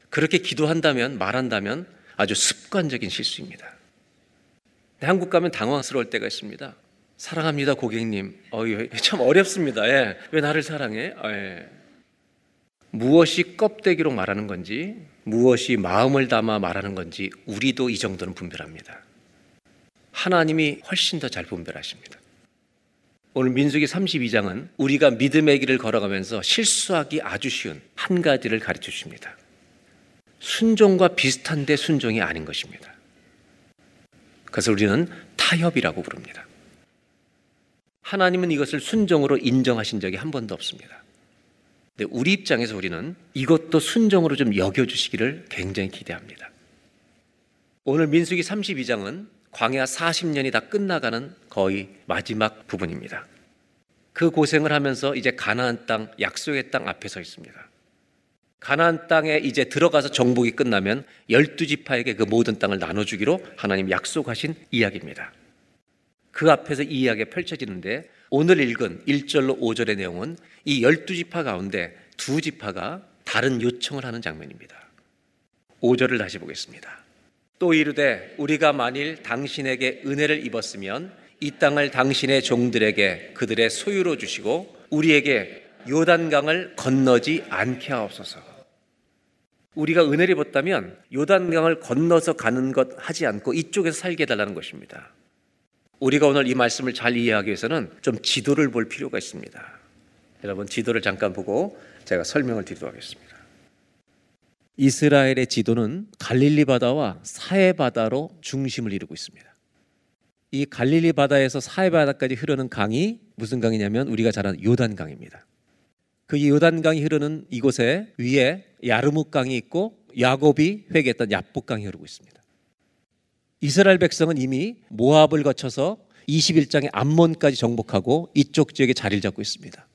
그렇게 기도한다면 말한다면 아주 습관적인 실수입니다. 한국 가면 당황스러울 때가 있습니다. 사랑합니다, 고객님. 어, 참 어렵습니다. 예. 왜 나를 사랑해? 아, 예. 무엇이 껍데기로 말하는 건지, 무엇이 마음을 담아 말하는 건지, 우리도 이 정도는 분별합니다. 하나님이 훨씬 더 잘 분별하십니다. 오늘 민수기 32장은 우리가 믿음의 길을 걸어가면서 실수하기 아주 쉬운 한 가지를 가르쳐 주십니다. 순종과 비슷한데 순종이 아닌 것입니다. 그래서 우리는 타협이라고 부릅니다. 하나님은 이것을 순종으로 인정하신 적이 한 번도 없습니다. 근데 우리 입장에서 우리는 이것도 순종으로 좀 여겨주시기를 굉장히 기대합니다. 오늘 민수기 32장은 광야 40년이 다 끝나가는 거의 마지막 부분입니다. 그 고생을 하면서 이제 가나안 땅, 약속의 땅 앞에 서 있습니다. 가나안 땅에 이제 들어가서 정복이 끝나면 열두 지파에게 그 모든 땅을 나눠주기로 하나님 약속하신 이야기입니다. 그 앞에서 이 이야기가 펼쳐지는데 오늘 읽은 1절로 5절의 내용은 이 열두 지파 가운데 두 지파가 다른 요청을 하는 장면입니다. 5절을 다시 보겠습니다. 또 이르되 우리가 만일 당신에게 은혜를 입었으면 이 땅을 당신의 종들에게 그들의 소유로 주시고 우리에게 요단강을 건너지 않게 하옵소서. 우리가 은혜를 입었다면 요단강을 건너서 가는 것 하지 않고 이쪽에서 살게 해달라는 것입니다. 우리가 오늘 이 말씀을 잘 이해하기 위해서는 좀 지도를 볼 필요가 있습니다. 여러분 지도를 잠깐 보고 제가 설명을 드리도록 하겠습니다. 이스라엘의 지도는 갈릴리 바다와 사해 바다로 중심을 이루고 있습니다. 이 갈릴리 바다에서 사해 바다까지 흐르는 강이 무슨 강이냐면 우리가 잘 아는 요단 강입니다. 그 요단 강이 흐르는 이곳에 위에 야르묵 강이 있고 야곱이 회개했던 야복 강이 흐르고 있습니다. 이스라엘 백성은 이미 모압을 거쳐서 21장의 암몬까지 정복하고 이쪽 지역에 자리를 잡고 있습니다.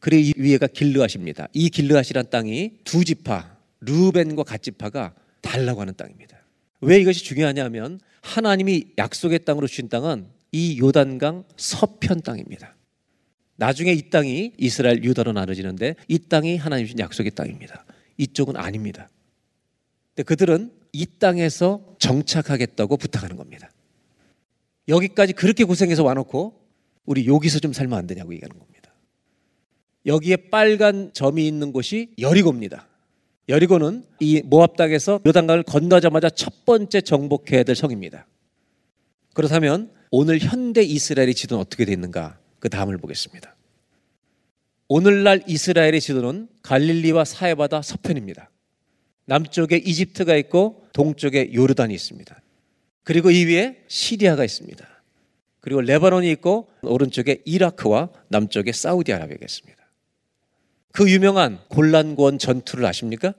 그리고 이 위에가 길르앗입니다. 이 길르앗이란 땅이 두 지파 루벤과 갓 지파가 달라고 하는 땅입니다. 왜 이것이 중요하냐면 하나님이 약속의 땅으로 주신 땅은 이 요단강 서편 땅입니다. 나중에 이 땅이 이스라엘 유다로 나눠지는데 이 땅이 하나님 주신 약속의 땅입니다. 이쪽은 아닙니다. 근데 그들은 이 땅에서 정착하겠다고 부탁하는 겁니다. 여기까지 그렇게 고생해서 와놓고 우리 여기서 좀 살면 안 되냐고 얘기하는 겁니다. 여기에 빨간 점이 있는 곳이 여리고입니다. 여리고는 이 모압 땅에서 요단강을 건너자마자 첫 번째 정복해야 될 성입니다. 그렇다면 오늘 현대 이스라엘의 지도는 어떻게 되는가? 그 다음을 보겠습니다. 오늘날 이스라엘의 지도는 갈릴리와 사해바다 서편입니다. 남쪽에 이집트가 있고 동쪽에 요르단이 있습니다. 그리고 이 위에 시리아가 있습니다. 그리고 레바논이 있고 오른쪽에 이라크와 남쪽에 사우디아라비아가 있습니다. 그 유명한 골란고원 전투를 아십니까?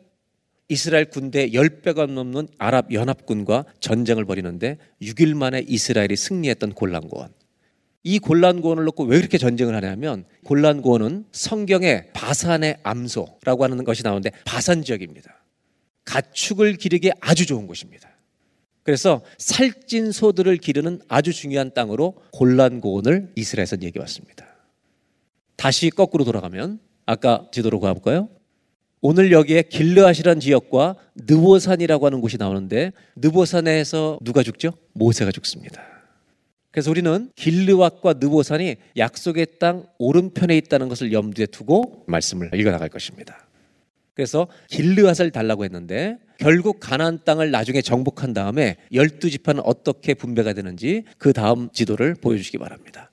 이스라엘 군대 10배가 넘는 아랍 연합군과 전쟁을 벌이는데 6일 만에 이스라엘이 승리했던 골란고원. 이 골란고원을 놓고 왜 그렇게 전쟁을 하냐면 골란고원은 성경에 바산의 암소라고 하는 것이 나오는데 바산 지역입니다. 가축을 기르기에 아주 좋은 곳입니다. 그래서 살찐 소들을 기르는 아주 중요한 땅으로 골란고원을 이스라엘에서 얘기해 왔습니다. 다시 거꾸로 돌아가면 아까 지도로 가볼까요? 오늘 여기에 길르앗이란 지역과 느보산이라고 하는 곳이 나오는데 느보산에서 누가 죽죠? 모세가 죽습니다. 그래서 우리는 길르앗과 느보산이 약속의 땅 오른편에 있다는 것을 염두에 두고 말씀을 읽어 나갈 것입니다. 그래서 길르앗을 달라고 했는데 결국 가나안 땅을 나중에 정복한 다음에 열두 지파는 어떻게 분배가 되는지 그 다음 지도를 보여주시기 바랍니다.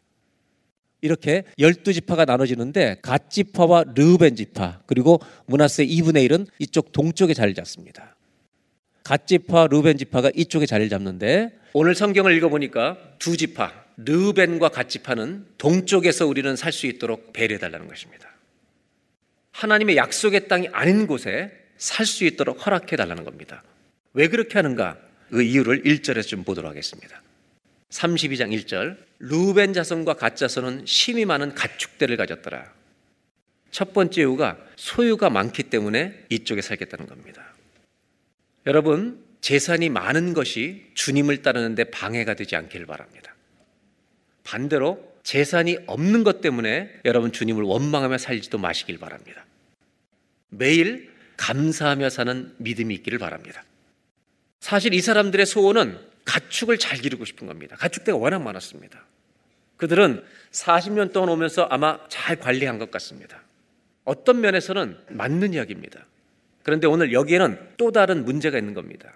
이렇게 열두 지파가 나눠지는데 갓 지파와 르벤 지파 그리고 문하세 2분의 1은 이쪽 동쪽에 자리를 잡습니다. 갓 지파, 르벤 지파가 이쪽에 자리를 잡는데 오늘 성경을 읽어보니까 두 지파 르벤과 갓 지파는 동쪽에서 우리는 살 수 있도록 배려해 달라는 것입니다. 하나님의 약속의 땅이 아닌 곳에 살 수 있도록 허락해 달라는 겁니다. 왜 그렇게 하는가? 그 이유를 1절에서 좀 보도록 하겠습니다. 32장 1절 루벤 자손과 갓 자손은 심이 많은 가축대를 가졌더라. 첫 번째 이유가 소유가 많기 때문에 이쪽에 살겠다는 겁니다. 여러분 재산이 많은 것이 주님을 따르는데 방해가 되지 않기를 바랍니다. 반대로 재산이 없는 것 때문에 여러분 주님을 원망하며 살지도 마시길 바랍니다. 매일 감사하며 사는 믿음이 있기를 바랍니다. 사실 이 사람들의 소원은 가축을 잘 기르고 싶은 겁니다. 가축대가 워낙 많았습니다. 그들은 40년 동안 오면서 아마 잘 관리한 것 같습니다. 어떤 면에서는 맞는 이야기입니다. 그런데 오늘 여기에는 또 다른 문제가 있는 겁니다.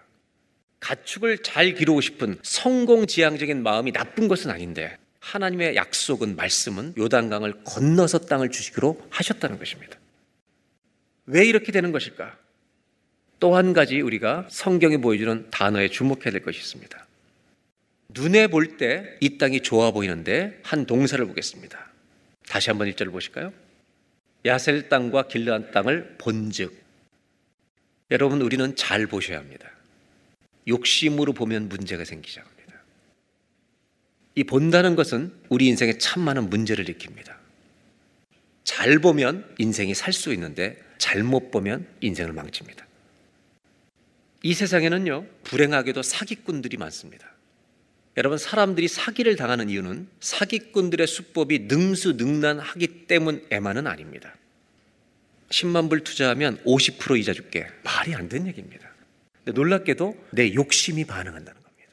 가축을 잘 기르고 싶은 성공지향적인 마음이 나쁜 것은 아닌데 하나님의 약속은 말씀은 요단강을 건너서 땅을 주시기로 하셨다는 것입니다. 왜 이렇게 되는 것일까? 또 한 가지 우리가 성경이 보여주는 단어에 주목해야 될 것이 있습니다. 눈에 볼 때 이 땅이 좋아 보이는데 한 동사를 보겠습니다. 다시 한번 일절을 보실까요? 야셀 땅과 길르한 땅을 본즉 여러분 우리는 잘 보셔야 합니다. 욕심으로 보면 문제가 합니다. 이 본다는 것은 우리 인생에 참 많은 문제를 일으킵니다. 잘 보면 인생이 살 수 있는데 잘못 보면 인생을 망칩니다. 이 세상에는요, 불행하게도 사기꾼들이 많습니다. 여러분, 사람들이 사기를 당하는 이유는 사기꾼들의 수법이 능수능란하기 때문에만은 아닙니다. 10만 불 투자하면 50% 이자 줄게. 말이 안 되는 얘기입니다. 놀랍게도 내 욕심이 반응한다는 겁니다.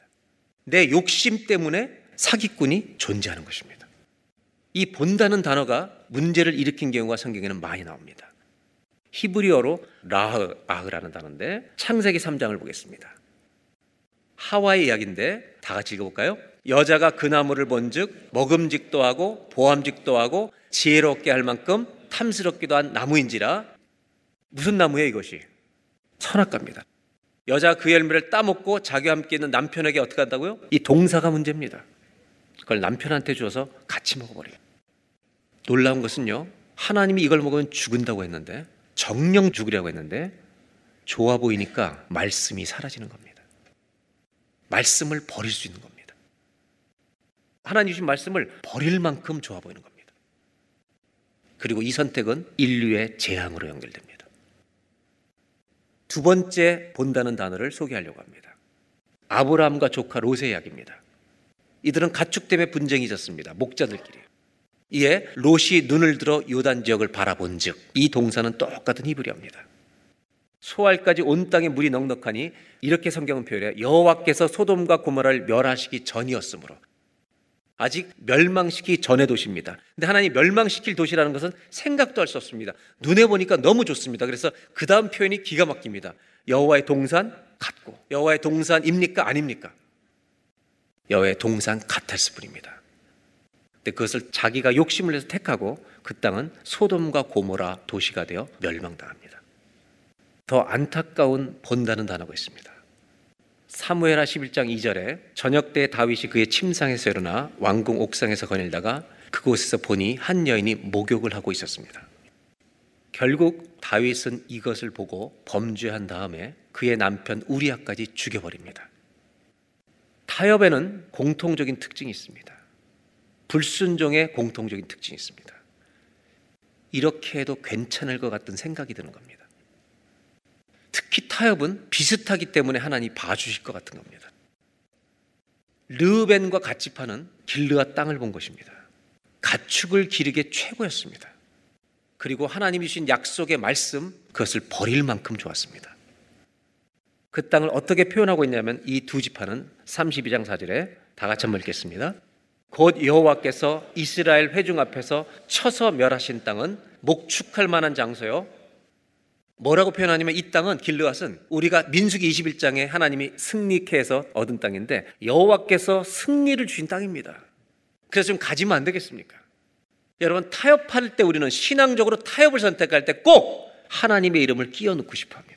내 욕심 때문에 사기꾼이 존재하는 것입니다. 이 본다는 단어가 문제를 일으킨 경우가 성경에는 많이 나옵니다. 히브리어로 라흐, 아흐라는 단어인데 창세기 3장을 보겠습니다. 하와의 이야기인데 다 같이 읽어볼까요? 여자가 그 나무를 본즉 먹음직도 하고 보암직도 하고 지혜롭게 할 만큼 탐스럽기도 한 나무인지라 무슨 나무예요 이것이? 선악과입니다. 여자가 그 열매를 따먹고 자기와 함께 있는 남편에게 어떻게 한다고요? 이 동사가 문제입니다. 그걸 남편한테 주어서 같이 먹어버려요. 놀라운 것은요, 하나님이 이걸 먹으면 죽은다고 했는데, 정령 죽으려고 했는데, 좋아 보이니까 말씀이 사라지는 겁니다. 말씀을 버릴 수 있는 겁니다. 하나님 주신 말씀을 버릴 만큼 좋아 보이는 겁니다. 그리고 이 선택은 인류의 재앙으로 연결됩니다. 두 번째 본다는 단어를 소개하려고 합니다. 아브라함과 조카 롯의 이야기입니다. 이들은 가축 때문에 분쟁이 있었습니다. 목자들끼리. 이에 롯이 눈을 들어 요단 지역을 바라본즉 이 동사는 똑같은 히브리어입니다. 소알까지 온 땅에 물이 넉넉하니 이렇게 성경은 표현해요. 여호와께서 소돔과 고모라를 멸하시기 전이었으므로 아직 멸망시키기 전의 도시입니다. 근데 하나님 멸망시킬 도시라는 것은 생각도 할 수 없습니다. 눈에 보니까 너무 좋습니다. 그래서 그 다음 표현이 기가 막힙니다. 여호와의 동산 같고 여호와의 동산입니까 아닙니까? 여호와의 동산 같았을 뿐입니다. 근데 그것을 자기가 욕심을 내서 택하고 그 땅은 소돔과 고모라 도시가 되어 멸망당합니다. 더 안타까운 본다는 단어가 있습니다. 사무엘하 11장 2절에 저녁 때 다윗이 그의 침상에서 일어나 왕궁 옥상에서 거닐다가 그곳에서 보니 한 여인이 목욕을 하고 있었습니다. 결국 다윗은 이것을 보고 범죄한 다음에 그의 남편 우리아까지 죽여버립니다. 타협에는 공통적인 특징이 있습니다. 불순종의 공통적인 특징이 있습니다. 이렇게 해도 괜찮을 것 같은 생각이 드는 겁니다. 특히 타협은 비슷하기 때문에 하나님 봐주실 것 같은 겁니다. 르벤과 가치파는 길르와 땅을 본 것입니다. 가축을 기르게 최고였습니다. 그리고 하나님이 주신 약속의 말씀 그것을 버릴 만큼 좋았습니다. 그 땅을 어떻게 표현하고 있냐면 이 두 지파는 32장 4절에 다 같이 한번 읽겠습니다. 곧 여호와께서 이스라엘 회중 앞에서 쳐서 멸하신 땅은 목축할 만한 장소요. 뭐라고 표현하냐면 이 땅은 길르앗은 우리가 민수기 21장에 하나님이 승리케 해서 얻은 땅인데 여호와께서 승리를 주신 땅입니다. 그래서 좀 가지면 안 되겠습니까? 여러분 타협할 때 우리는 신앙적으로 타협을 선택할 때 꼭 하나님의 이름을 끼워 넣고 싶어 합니다.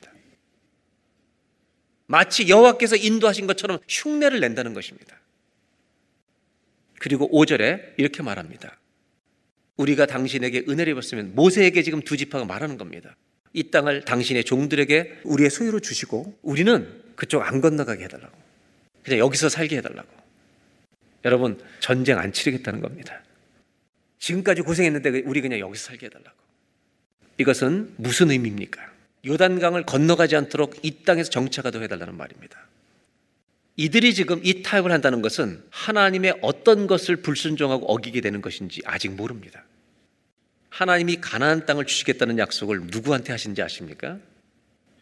마치 여호와께서 인도하신 것처럼 흉내를 낸다는 것입니다. 그리고 5절에 이렇게 말합니다. 우리가 당신에게 은혜를 입었으면 모세에게 지금 두 지파가 말하는 겁니다. 이 땅을 당신의 종들에게 우리의 소유로 주시고 우리는 그쪽 안 건너가게 해달라고. 그냥 여기서 살게 해달라고. 여러분, 전쟁 안 치르겠다는 겁니다. 지금까지 고생했는데 우리 그냥 여기서 살게 해달라고. 이것은 무슨 의미입니까? 요단강을 건너가지 않도록 이 땅에서 정착하도록 해달라는 말입니다. 이들이 지금 이 타협을 한다는 것은 하나님의 어떤 것을 불순종하고 어기게 되는 것인지 아직 모릅니다. 하나님이 가나안 땅을 주시겠다는 약속을 누구한테 하신지 아십니까?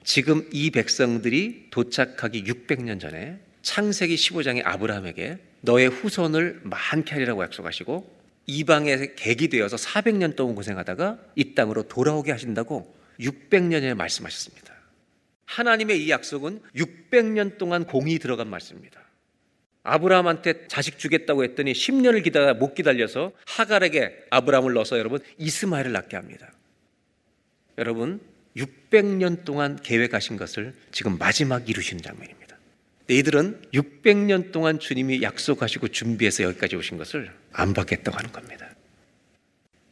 지금 이 백성들이 도착하기 600년 전에 창세기 15장의 아브라함에게 너의 후손을 많게 하리라고 약속하시고 이방의 객이 되어서 400년 동안 고생하다가 이 땅으로 돌아오게 하신다고 600년 전에 말씀하셨습니다. 하나님의 이 약속은 600년 동안 공이 들어간 말씀입니다. 아브라함한테 자식 주겠다고 했더니 10년을 기다려 못 기다려서 하갈에게 아브라함을 넣어서 여러분 이스마엘을 낳게 합니다. 여러분 600년 동안 계획하신 것을 지금 마지막 이루시는 장면입니다. 이들은 600년 동안 주님이 약속하시고 준비해서 여기까지 오신 것을 안 받겠다고 하는 겁니다.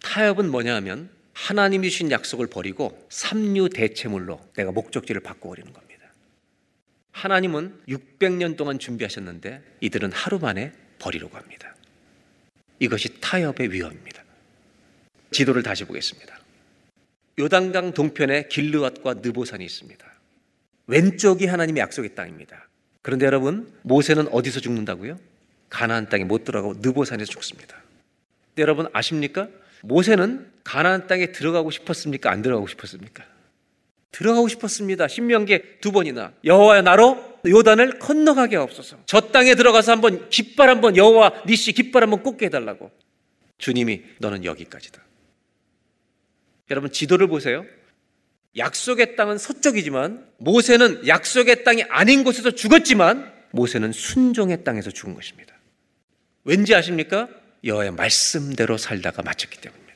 타협은 뭐냐 하면 하나님이 주신 약속을 버리고 삼류 대체물로 내가 목적지를 바꿔버리는 겁니다. 하나님은 600년 동안 준비하셨는데 이들은 하루 만에 버리려고 합니다. 이것이 타협의 위험입니다. 지도를 다시 보겠습니다. 요단강 동편에 길르앗과 느보산이 있습니다. 왼쪽이 하나님의 약속의 땅입니다. 그런데 여러분 모세는 어디서 죽는다고요? 가나안 땅에 못 들어가고 느보산에서 죽습니다. 여러분 아십니까? 모세는 가나안 땅에 들어가고 싶었습니까? 안 들어가고 싶었습니까? 들어가고 싶었습니다. 신명기 두 번이나 여호와여 나로 요단을 건너가게 없어서 저 땅에 들어가서 한번 깃발 한번 여호와 니씨 깃발 한번 꽂게 해달라고 주님이 너는 여기까지다. 여러분 지도를 보세요. 약속의 땅은 서쪽이지만 모세는 약속의 땅이 아닌 곳에서 죽었지만 모세는 순종의 땅에서 죽은 것입니다. 왠지 아십니까? 여호와의 말씀대로 살다가 마쳤기 때문입니다.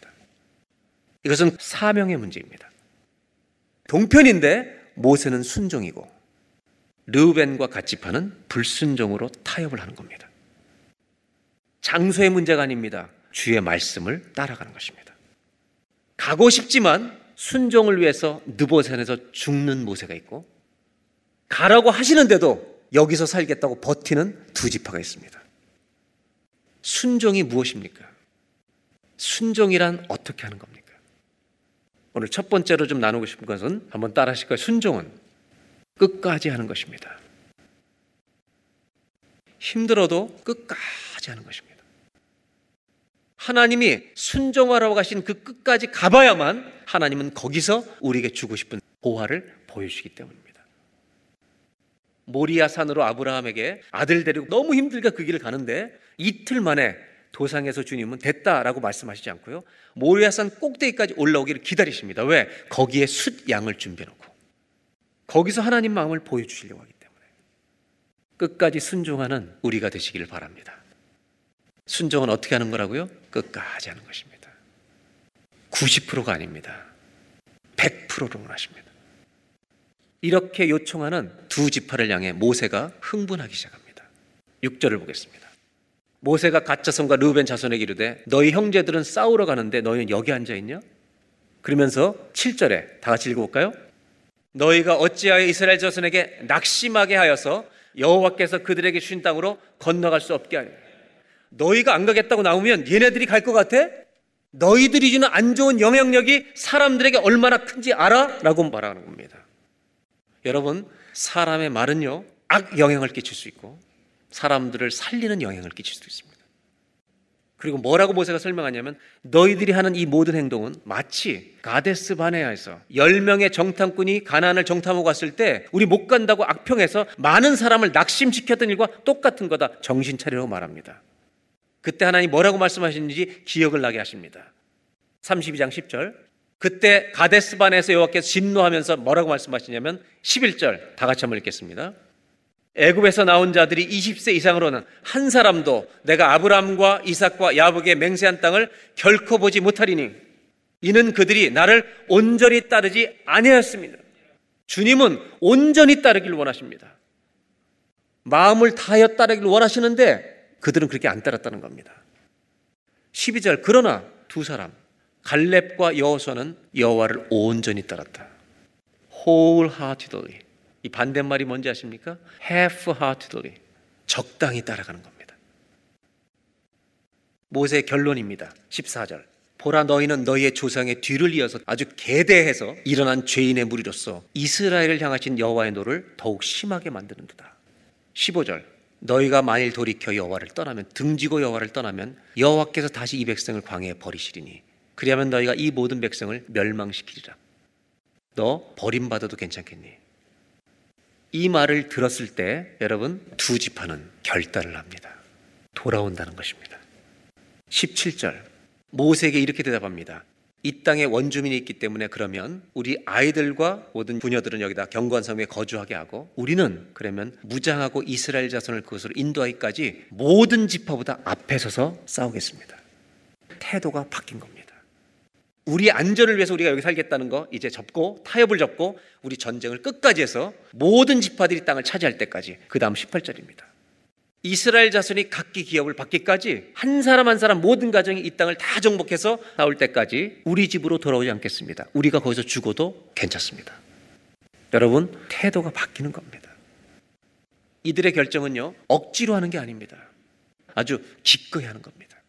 이것은 사명의 문제입니다. 동편인데 모세는 순종이고 르우벤과 가치파는 불순종으로 타협을 하는 겁니다. 장소의 문제가 아닙니다. 주의 말씀을 따라가는 것입니다. 가고 싶지만 순종을 위해서 느보산에서 죽는 모세가 있고 가라고 하시는데도 여기서 살겠다고 버티는 두 지파가 있습니다. 순종이 무엇입니까? 순종이란 어떻게 하는 겁니까? 오늘 첫 번째로 좀 나누고 싶은 것은 한번 따라 하실 거예요. 순종은 끝까지 하는 것입니다. 힘들어도 끝까지 하는 것입니다. 하나님이 순종하라고 하신 그 끝까지 가봐야만 하나님은 거기서 우리에게 주고 싶은 보화를 보여주시기 때문입니다. 모리아 산으로 아브라함에게 아들 데리고 너무 힘들게 그 길을 가는데 이틀 만에 도상에서 주님은 됐다라고 말씀하시지 않고요. 모리아산 꼭대기까지 올라오기를 기다리십니다. 왜? 거기에 숫 양을 준비해 놓고 거기서 하나님 마음을 보여주시려고 하기 때문에 끝까지 순종하는 우리가 되시기를 바랍니다. 순종은 어떻게 하는 거라고요? 끝까지 하는 것입니다. 90%가 아닙니다. 100%로 원하십니다. 이렇게 요청하는 두 지파를 향해 모세가 흥분하기 시작합니다. 6절을 보겠습니다. 모세가 가짜성과 르벤 자손에게 이르되 너희 형제들은 싸우러 가는데 너희는 여기 앉아 있냐? 그러면서 7절에 다 같이 읽어볼까요? 너희가 어찌하여 이스라엘 자손에게 낙심하게 하여서 여호와께서 그들에게 쉰 땅으로 건너갈 수 없게 하냐? 너희가 안 가겠다고 나오면 얘네들이 갈 것 같아? 너희들이 주는 안 좋은 영향력이 사람들에게 얼마나 큰지 알아? 라고 말하는 겁니다. 여러분, 사람의 말은요, 악 영향을 끼칠 수 있고, 사람들을 살리는 영향을 끼칠 수도 있습니다. 그리고 뭐라고 모세가 설명하냐면 너희들이 하는 이 모든 행동은 마치 가데스 바네아에서 10명의 정탐꾼이 가나안을 정탐하고 갔을 때 우리 못 간다고 악평해서 많은 사람을 낙심시켰던 일과 똑같은 거다. 정신 차리라고 말합니다. 그때 하나님 뭐라고 말씀하셨는지 기억을 나게 하십니다. 32장 10절. 그때 가데스 바네에서 여호와께서 진노하면서 뭐라고 말씀하시냐면 11절 다 같이 한번 읽겠습니다. 애굽에서 나온 자들이 20세 이상으로는 한 사람도 내가 아브라함과 이삭과 야복의 맹세한 땅을 결코 보지 못하리니 이는 그들이 나를 온전히 따르지 아니하였습니다. 주님은 온전히 따르기를 원하십니다. 마음을 다하여 따르기를 원하시는데 그들은 그렇게 안 따랐다는 겁니다. 12절 그러나 두 사람 갈렙과 여호수아는 여호와를 온전히 따랐다. wholeheartedly 이 반대말이 뭔지 아십니까? half-heartedly. 적당히 따라가는 겁니다. 모세의 결론입니다. 14절. 보라 너희는 너희의 조상의 뒤를 이어서 아주 계대해서 일어난 죄인의 무리로서 이스라엘을 향하신 여호와의 노를 더욱 심하게 만드는도다. 15절. 너희가 만일 돌이켜 여호와를 떠나면 등지고 여호와를 떠나면 여호와께서 다시 이 백성을 광야에 버리시리니 그리하면 너희가 이 모든 백성을 멸망시키리라. 너 버림받아도 괜찮겠니? 이 말을 들었을 때 여러분 두 지파는 결단을 합니다. 돌아온다는 것입니다. 17절 모세에게 이렇게 대답합니다. 이 땅에 원주민이 있기 때문에 그러면 우리 아이들과 모든 부녀들은 여기다 경건 섬에 거주하게 하고 우리는 그러면 무장하고 이스라엘 자손을 그것으로 인도하기까지 모든 지파보다 앞에 서서 싸우겠습니다. 태도가 바뀐 겁니다. 우리 안전을 위해서 우리가 여기 살겠다는 거 이제 접고 타협을 접고 우리 전쟁을 끝까지 해서 모든 지파들이 땅을 차지할 때까지 그 다음 18절입니다. 이스라엘 자손이 각기 기업을 받기까지 한 사람 한 사람 모든 가정이 이 땅을 다 정복해서 나올 때까지 우리 집으로 돌아오지 않겠습니다. 우리가 거기서 죽어도 괜찮습니다. 여러분 태도가 바뀌는 겁니다. 이들의 결정은요 억지로 하는 게 아닙니다. 아주 기꺼이 하는 겁니다.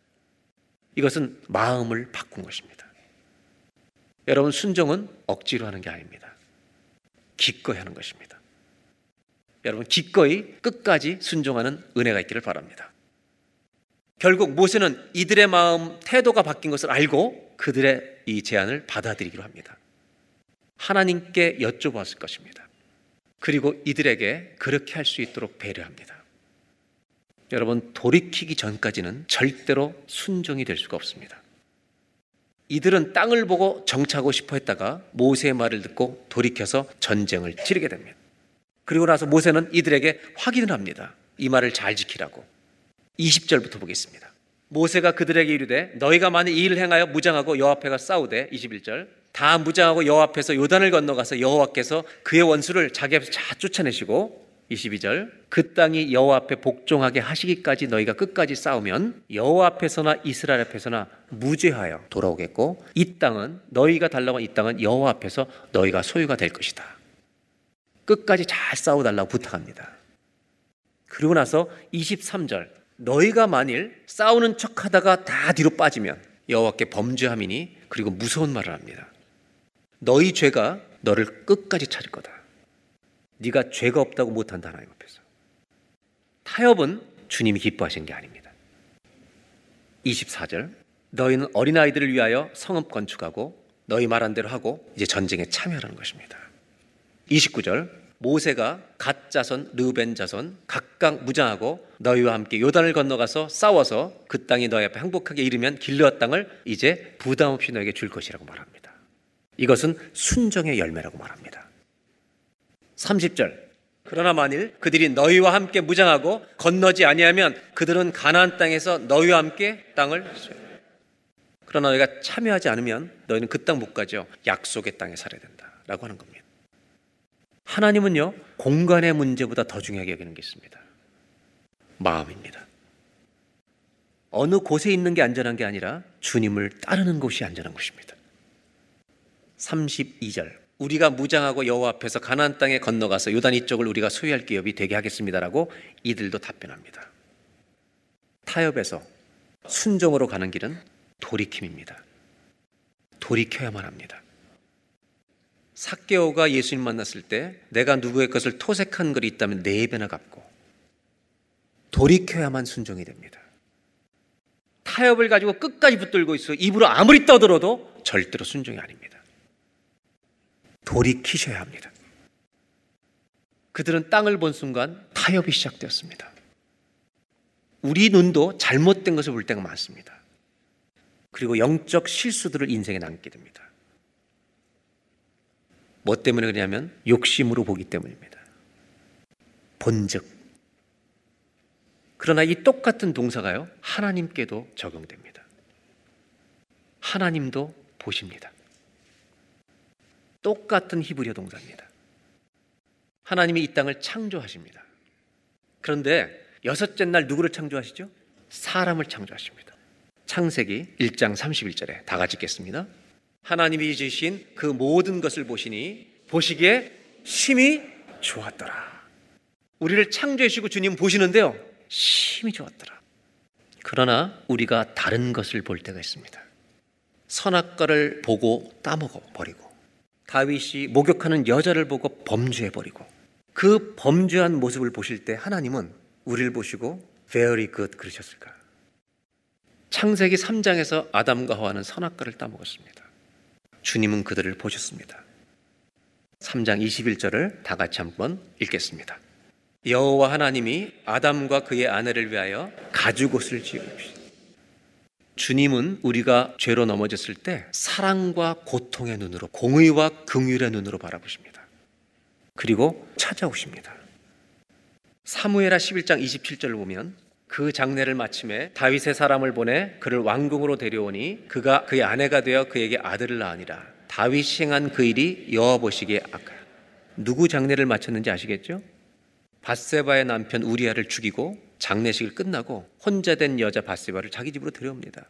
이것은 마음을 바꾼 것입니다. 여러분 순종은 억지로 하는 게 아닙니다. 기꺼이 하는 것입니다. 여러분 기꺼이 끝까지 순종하는 은혜가 있기를 바랍니다. 결국 모세는 이들의 마음 태도가 바뀐 것을 알고 그들의 이 제안을 받아들이기로 합니다. 하나님께 여쭤봤을 것입니다. 그리고 이들에게 그렇게 할 수 있도록 배려합니다. 여러분 돌이키기 전까지는 절대로 순종이 될 수가 없습니다. 이들은 땅을 보고 정착하고 싶어 했다가 모세의 말을 듣고 돌이켜서 전쟁을 치르게 됩니다. 그리고 나서 모세는 이들에게 확인을 합니다. 이 말을 잘 지키라고. 20절부터 보겠습니다. 모세가 그들에게 이르되 너희가 만일 이 일을 행하여 무장하고 여호와 앞에 가 싸우되 21절 다 무장하고 여호와 앞에서 요단을 건너가서 여호와께서 그의 원수를 자기 앞에서 다 쫓아내시고 22절 그 땅이 여호와 앞에 복종하게 하시기까지 너희가 끝까지 싸우면 여호와 앞에서나 이스라엘 앞에서나 무죄하여 돌아오겠고 이 땅은 너희가 달라고 한 이 땅은 여호와 앞에서 너희가 소유가 될 것이다. 끝까지 잘 싸워 달라고 부탁합니다. 그리고 나서 23절 너희가 만일 싸우는 척하다가 다 뒤로 빠지면 여호와께 범죄함이니 그리고 무서운 말을 합니다. 너희 죄가 너를 끝까지 찾을 거다. 네가 죄가 없다고 못한다 하나님 앞에서. 타협은 주님이 기뻐하시는 게 아닙니다. 24절 너희는 어린아이들을 위하여 성읍 건축하고 너희 말한 대로 하고 이제 전쟁에 참여하는 것입니다. 29절 모세가 갓 자손 르벤 자손 각각 무장하고 너희와 함께 요단을 건너가서 싸워서 그 땅이 너희 앞에 행복하게 이르면 길르앗 땅을 이제 부담 없이 너에게 줄 것이라고 말합니다. 이것은 순정의 열매라고 말합니다. 30절 그러나 만일 그들이 너희와 함께 무장하고 건너지 아니하면 그들은 가나안 땅에서 너희와 함께 땅을 그러나 너희가 참여하지 않으면 너희는 그 땅 못 가죠. 약속의 땅에 살아야 된다라고 하는 겁니다. 하나님은요 공간의 문제보다 더 중요하게 여기는 게 있습니다. 마음입니다. 어느 곳에 있는 게 안전한 게 아니라 주님을 따르는 곳이 안전한 곳입니다. 32절 우리가 무장하고 여호와 앞에서 가나안 땅에 건너가서 요단 이쪽을 우리가 소유할 기업이 되게 하겠습니다라고 이들도 답변합니다. 타협에서 순종으로 가는 길은 돌이킴입니다. 돌이켜야만 합니다. 사개오가 예수님 만났을 때 내가 누구의 것을 토색한 것이 있다면 네 배나 갚고 돌이켜야만 순종이 됩니다. 타협을 가지고 끝까지 붙들고 있어 입으로 아무리 떠들어도 절대로 순종이 아닙니다. 돌이키셔야 합니다. 그들은 땅을 본 순간 타협이 시작되었습니다. 우리 눈도 잘못된 것을 볼 때가 많습니다. 그리고 영적 실수들을 인생에 남게 됩니다. 뭐 때문에 그러냐면 욕심으로 보기 때문입니다. 본즉. 그러나 이 똑같은 동사가요, 하나님께도 적용됩니다. 하나님도 보십니다. 똑같은 히브리어 동사입니다. 하나님이 이 땅을 창조하십니다. 그런데 여섯째 날 누구를 창조하시죠? 사람을 창조하십니다. 창세기 1장 31절에 다 같이 읽겠습니다. 하나님이 지으신 그 모든 것을 보시니 보시기에 심히 좋았더라. 우리를 창조해주시고 주님 보시는데요. 심히 좋았더라. 그러나 우리가 다른 것을 볼 때가 있습니다. 선악과를 보고 따먹어 버리고 다윗이 목욕하는 여자를 보고 범죄해 버리고 그 범죄한 모습을 보실 때 하나님은 우리를 보시고 very good 그러셨을까? 창세기 3장에서 아담과 하와는 선악과를 따먹었습니다. 주님은 그들을 보셨습니다. 3장 21절을 다 같이 한번 읽겠습니다. 여호와 하나님이 아담과 그의 아내를 위하여 가죽옷을 지으십시오. 주님은 우리가 죄로 넘어졌을 때 사랑과 고통의 눈으로 공의와 긍휼의 눈으로 바라보십니다. 그리고 찾아오십니다. 사무엘하 11장 27절을 보면 그 장례를 마침에 다윗의 사람을 보내 그를 왕궁으로 데려오니 그가 그의 아내가 되어 그에게 아들을 낳으니라. 다윗이 행한 그 일이 여호와 보시기에 악하. 누구 장례를 마쳤는지 아시겠죠? 바세바의 남편 우리아를 죽이고 장례식을 끝나고 혼자 된 여자 바세바를 자기 집으로 데려옵니다.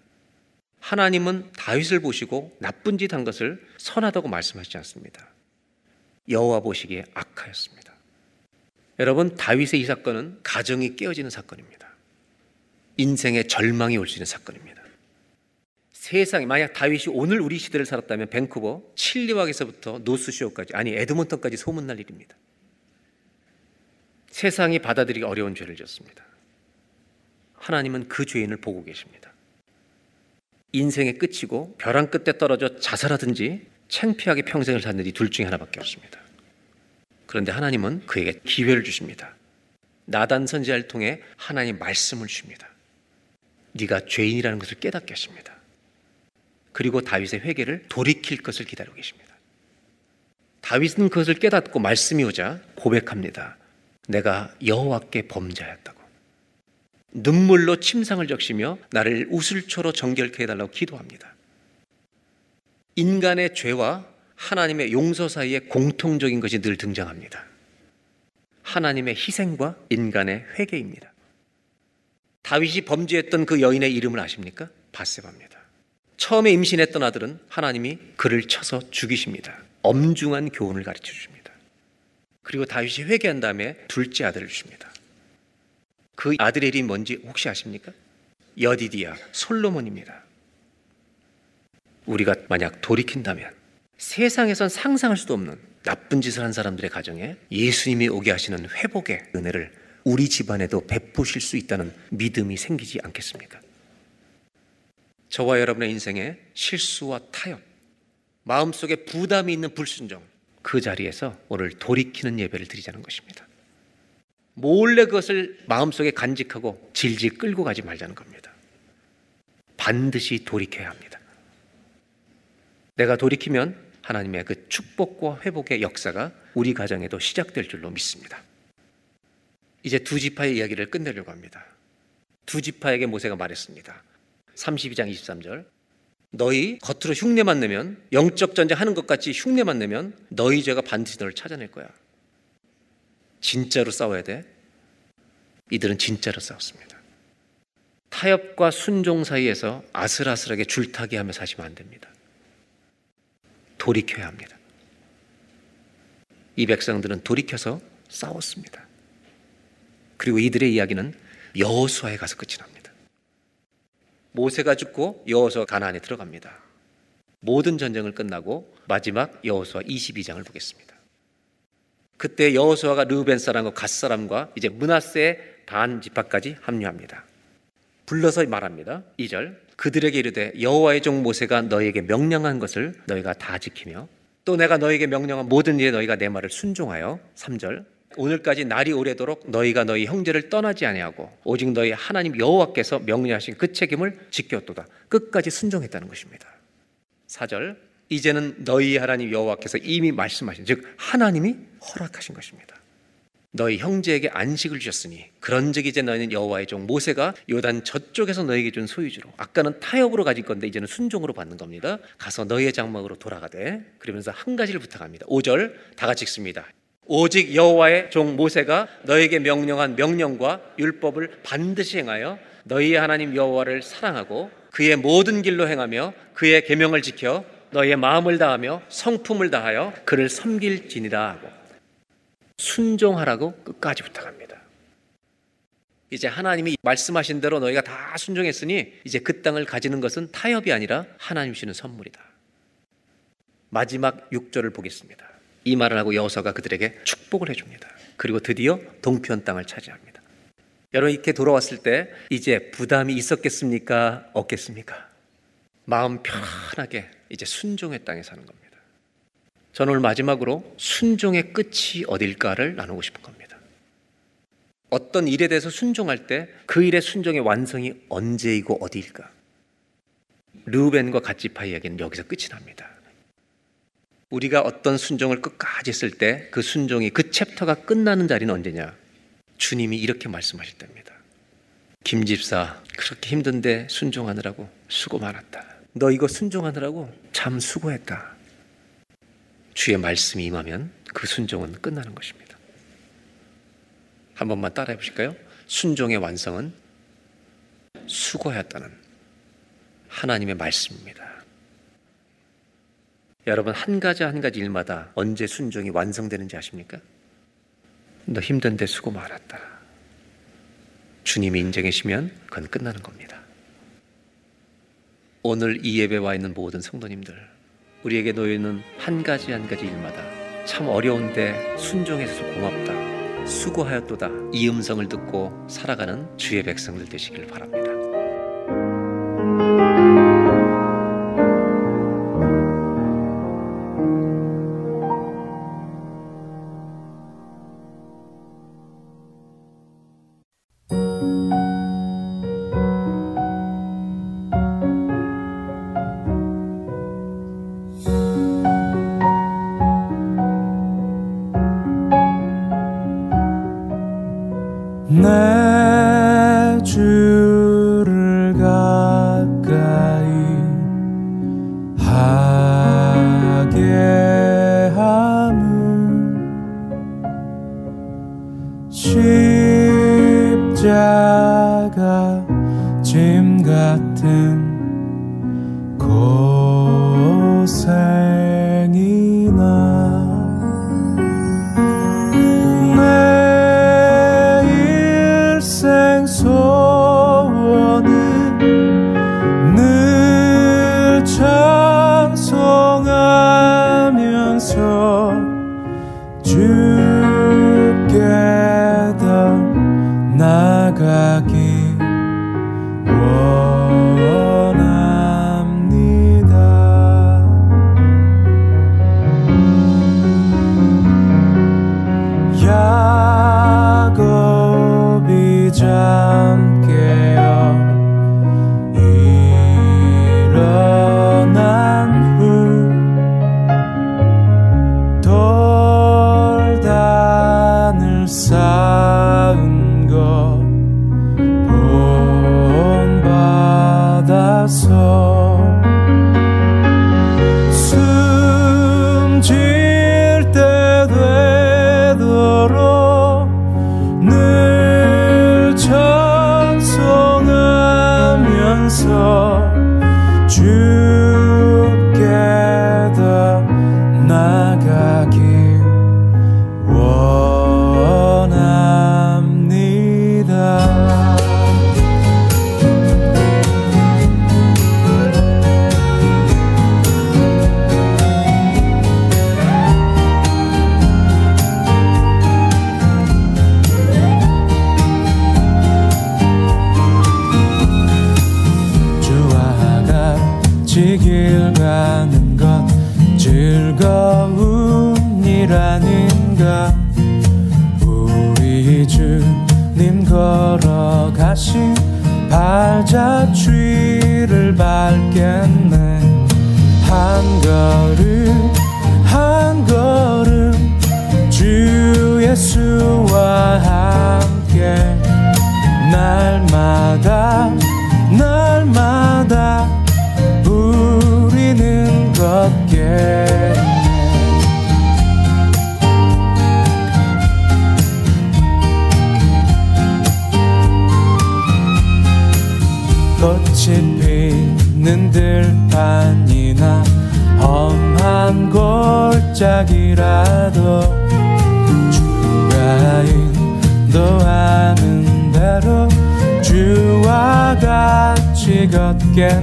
하나님은 다윗을 보시고 나쁜 짓 한 것을 선하다고 말씀하시지 않습니다. 여호와 보시기에 악하였습니다. 여러분 다윗의 이 사건은 가정이 깨어지는 사건입니다. 인생의 절망이 올 수 있는 사건입니다. 세상에 만약 다윗이 오늘 우리 시대를 살았다면 밴쿠버 칠리왁에서부터 노스쇼까지 아니 에드먼턴까지 소문날 일입니다. 세상이 받아들이기 어려운 죄를 지었습니다. 하나님은 그 죄인을 보고 계십니다. 인생의 끝이고 벼랑 끝에 떨어져 자살하든지 창피하게 평생을 살든지 둘 중에 하나밖에 없습니다. 그런데 하나님은 그에게 기회를 주십니다. 나단 선지자를 통해 하나님 말씀을 주십니다. 네가 죄인이라는 것을 깨닫게 하십니다. 그리고 다윗의 회개를 돌이킬 것을 기다리고 계십니다. 다윗은 그것을 깨닫고 말씀이 오자 고백합니다. 내가 여호와께 범죄하였다고. 눈물로 침상을 적시며 나를 우슬초로 정결케 해달라고 기도합니다. 인간의 죄와 하나님의 용서 사이에 공통적인 것이 늘 등장합니다. 하나님의 희생과 인간의 회개입니다. 다윗이 범죄했던 그 여인의 이름을 아십니까? 바세바입니다. 처음에 임신했던 아들은 하나님이 그를 쳐서 죽이십니다. 엄중한 교훈을 가르쳐 주십니다. 그리고 다윗이 회개한 다음에 둘째 아들을 주십니다. 그 아들의 이름이 뭔지 혹시 아십니까? 여디디아 솔로몬입니다. 우리가 만약 돌이킨다면 세상에선 상상할 수도 없는 나쁜 짓을 한 사람들의 가정에 예수님이 오게 하시는 회복의 은혜를 우리 집안에도 베푸실 수 있다는 믿음이 생기지 않겠습니까? 저와 여러분의 인생에 실수와 타협, 마음속에 부담이 있는 불순종, 그 자리에서 오늘 돌이키는 예배를 드리자는 것입니다. 몰래 그것을 마음속에 간직하고 질질 끌고 가지 말자는 겁니다. 반드시 돌이켜야 합니다. 내가 돌이키면 하나님의 그 축복과 회복의 역사가 우리 가정에도 시작될 줄로 믿습니다. 이제 두 지파의 이야기를 끝내려고 합니다. 두 지파에게 모세가 말했습니다. 32장 23절. 너희 겉으로 흉내만 내면 영적 전쟁 하는 것 같이 흉내만 내면 너희 죄가 반드시 너를 찾아낼 거야. 진짜로 싸워야 돼. 이들은 진짜로 싸웠습니다. 타협과 순종 사이에서 아슬아슬하게 줄타기 하며 사시면 안 됩니다. 돌이켜야 합니다. 이 백성들은 돌이켜서 싸웠습니다. 그리고 이들의 이야기는 여호수아에 가서 끝이 납니다. 모세가 죽고 여호수아 가나안에 들어갑니다. 모든 전쟁을 끝나고 마지막 여호수아 22장을 보겠습니다. 그때 여호수아가 르벤 사람과 갓 사람과 이제 문하세의 반 지파까지 합류합니다. 불러서 말합니다. 2절 그들에게 이르되 여호와의 종 모세가 너희에게 명령한 것을 너희가 다 지키며 또 내가 너희에게 명령한 모든 일에 너희가 내 말을 순종하여 3절 오늘까지 날이 오래도록 너희가 너희 형제를 떠나지 아니하고 오직 너희 하나님 여호와께서 명령하신 그 책임을 지켰도다. 끝까지 순종했다는 것입니다. 4절 이제는 너희 하나님 여호와께서 이미 말씀하신 즉 하나님이 허락하신 것입니다. 너희 형제에게 안식을 주셨으니 그런 즉 이제 너희는 여호와의 종 모세가 요단 저쪽에서 너희에게 준 소유주로 아까는 타협으로 가질 건데 이제는 순종으로 받는 겁니다. 가서 너희의 장막으로 돌아가되 그러면서 한 가지를 부탁합니다. 5절 다 같이 읽습니다. 오직 여호와의 종 모세가 너에게 명령한 명령과 율법을 반드시 행하여 너희 하나님 여호와를 사랑하고 그의 모든 길로 행하며 그의 계명을 지켜 너희의 마음을 다하며 성품을 다하여 그를 섬길지니라 하고 순종하라고 끝까지 부탁합니다. 이제 하나님이 말씀하신 대로 너희가 다 순종했으니 이제 그 땅을 가지는 것은 타협이 아니라 하나님 주시는 선물이다. 마지막 6절을 보겠습니다. 이 말을 하고 여호사가 그들에게 축복을 해줍니다. 그리고 드디어 동편 땅을 차지합니다. 여러분 이렇게 돌아왔을 때 이제 부담이 있었겠습니까? 없겠습니까? 마음 편하게 이제 순종의 땅에 사는 겁니다. 저는 오늘 마지막으로 순종의 끝이 어딜까를 나누고 싶은 겁니다. 어떤 일에 대해서 순종할 때 그 일의 순종의 완성이 언제이고 어디일까? 르벤과 갓지파 이야기는 여기서 끝이 납니다. 우리가 어떤 순종을 끝까지 했을 때 그 순종이 그 챕터가 끝나는 자리는 언제냐? 주님이 이렇게 말씀하실 때입니다. 김 집사 그렇게 힘든데 순종하느라고 수고 많았다. 너 이거 순종하느라고 참 수고했다. 주의 말씀이 임하면 그 순종은 끝나는 것입니다. 한 번만 따라해 보실까요? 순종의 완성은 수고하였다는 하나님의 말씀입니다. 여러분 한 가지 한 가지 일마다 언제 순종이 완성되는지 아십니까? 너 힘든데 수고 많았다. 주님이 인정해시면 그건 끝나는 겁니다. 오늘 이 예배 와 있는 모든 성도님들, 우리에게 놓여있는 한 가지 한 가지 일마다 참 어려운데 순종해서 고맙다. 수고하였도다. 이 음성을 듣고 살아가는 주의 백성들 되시길 바랍니다. 주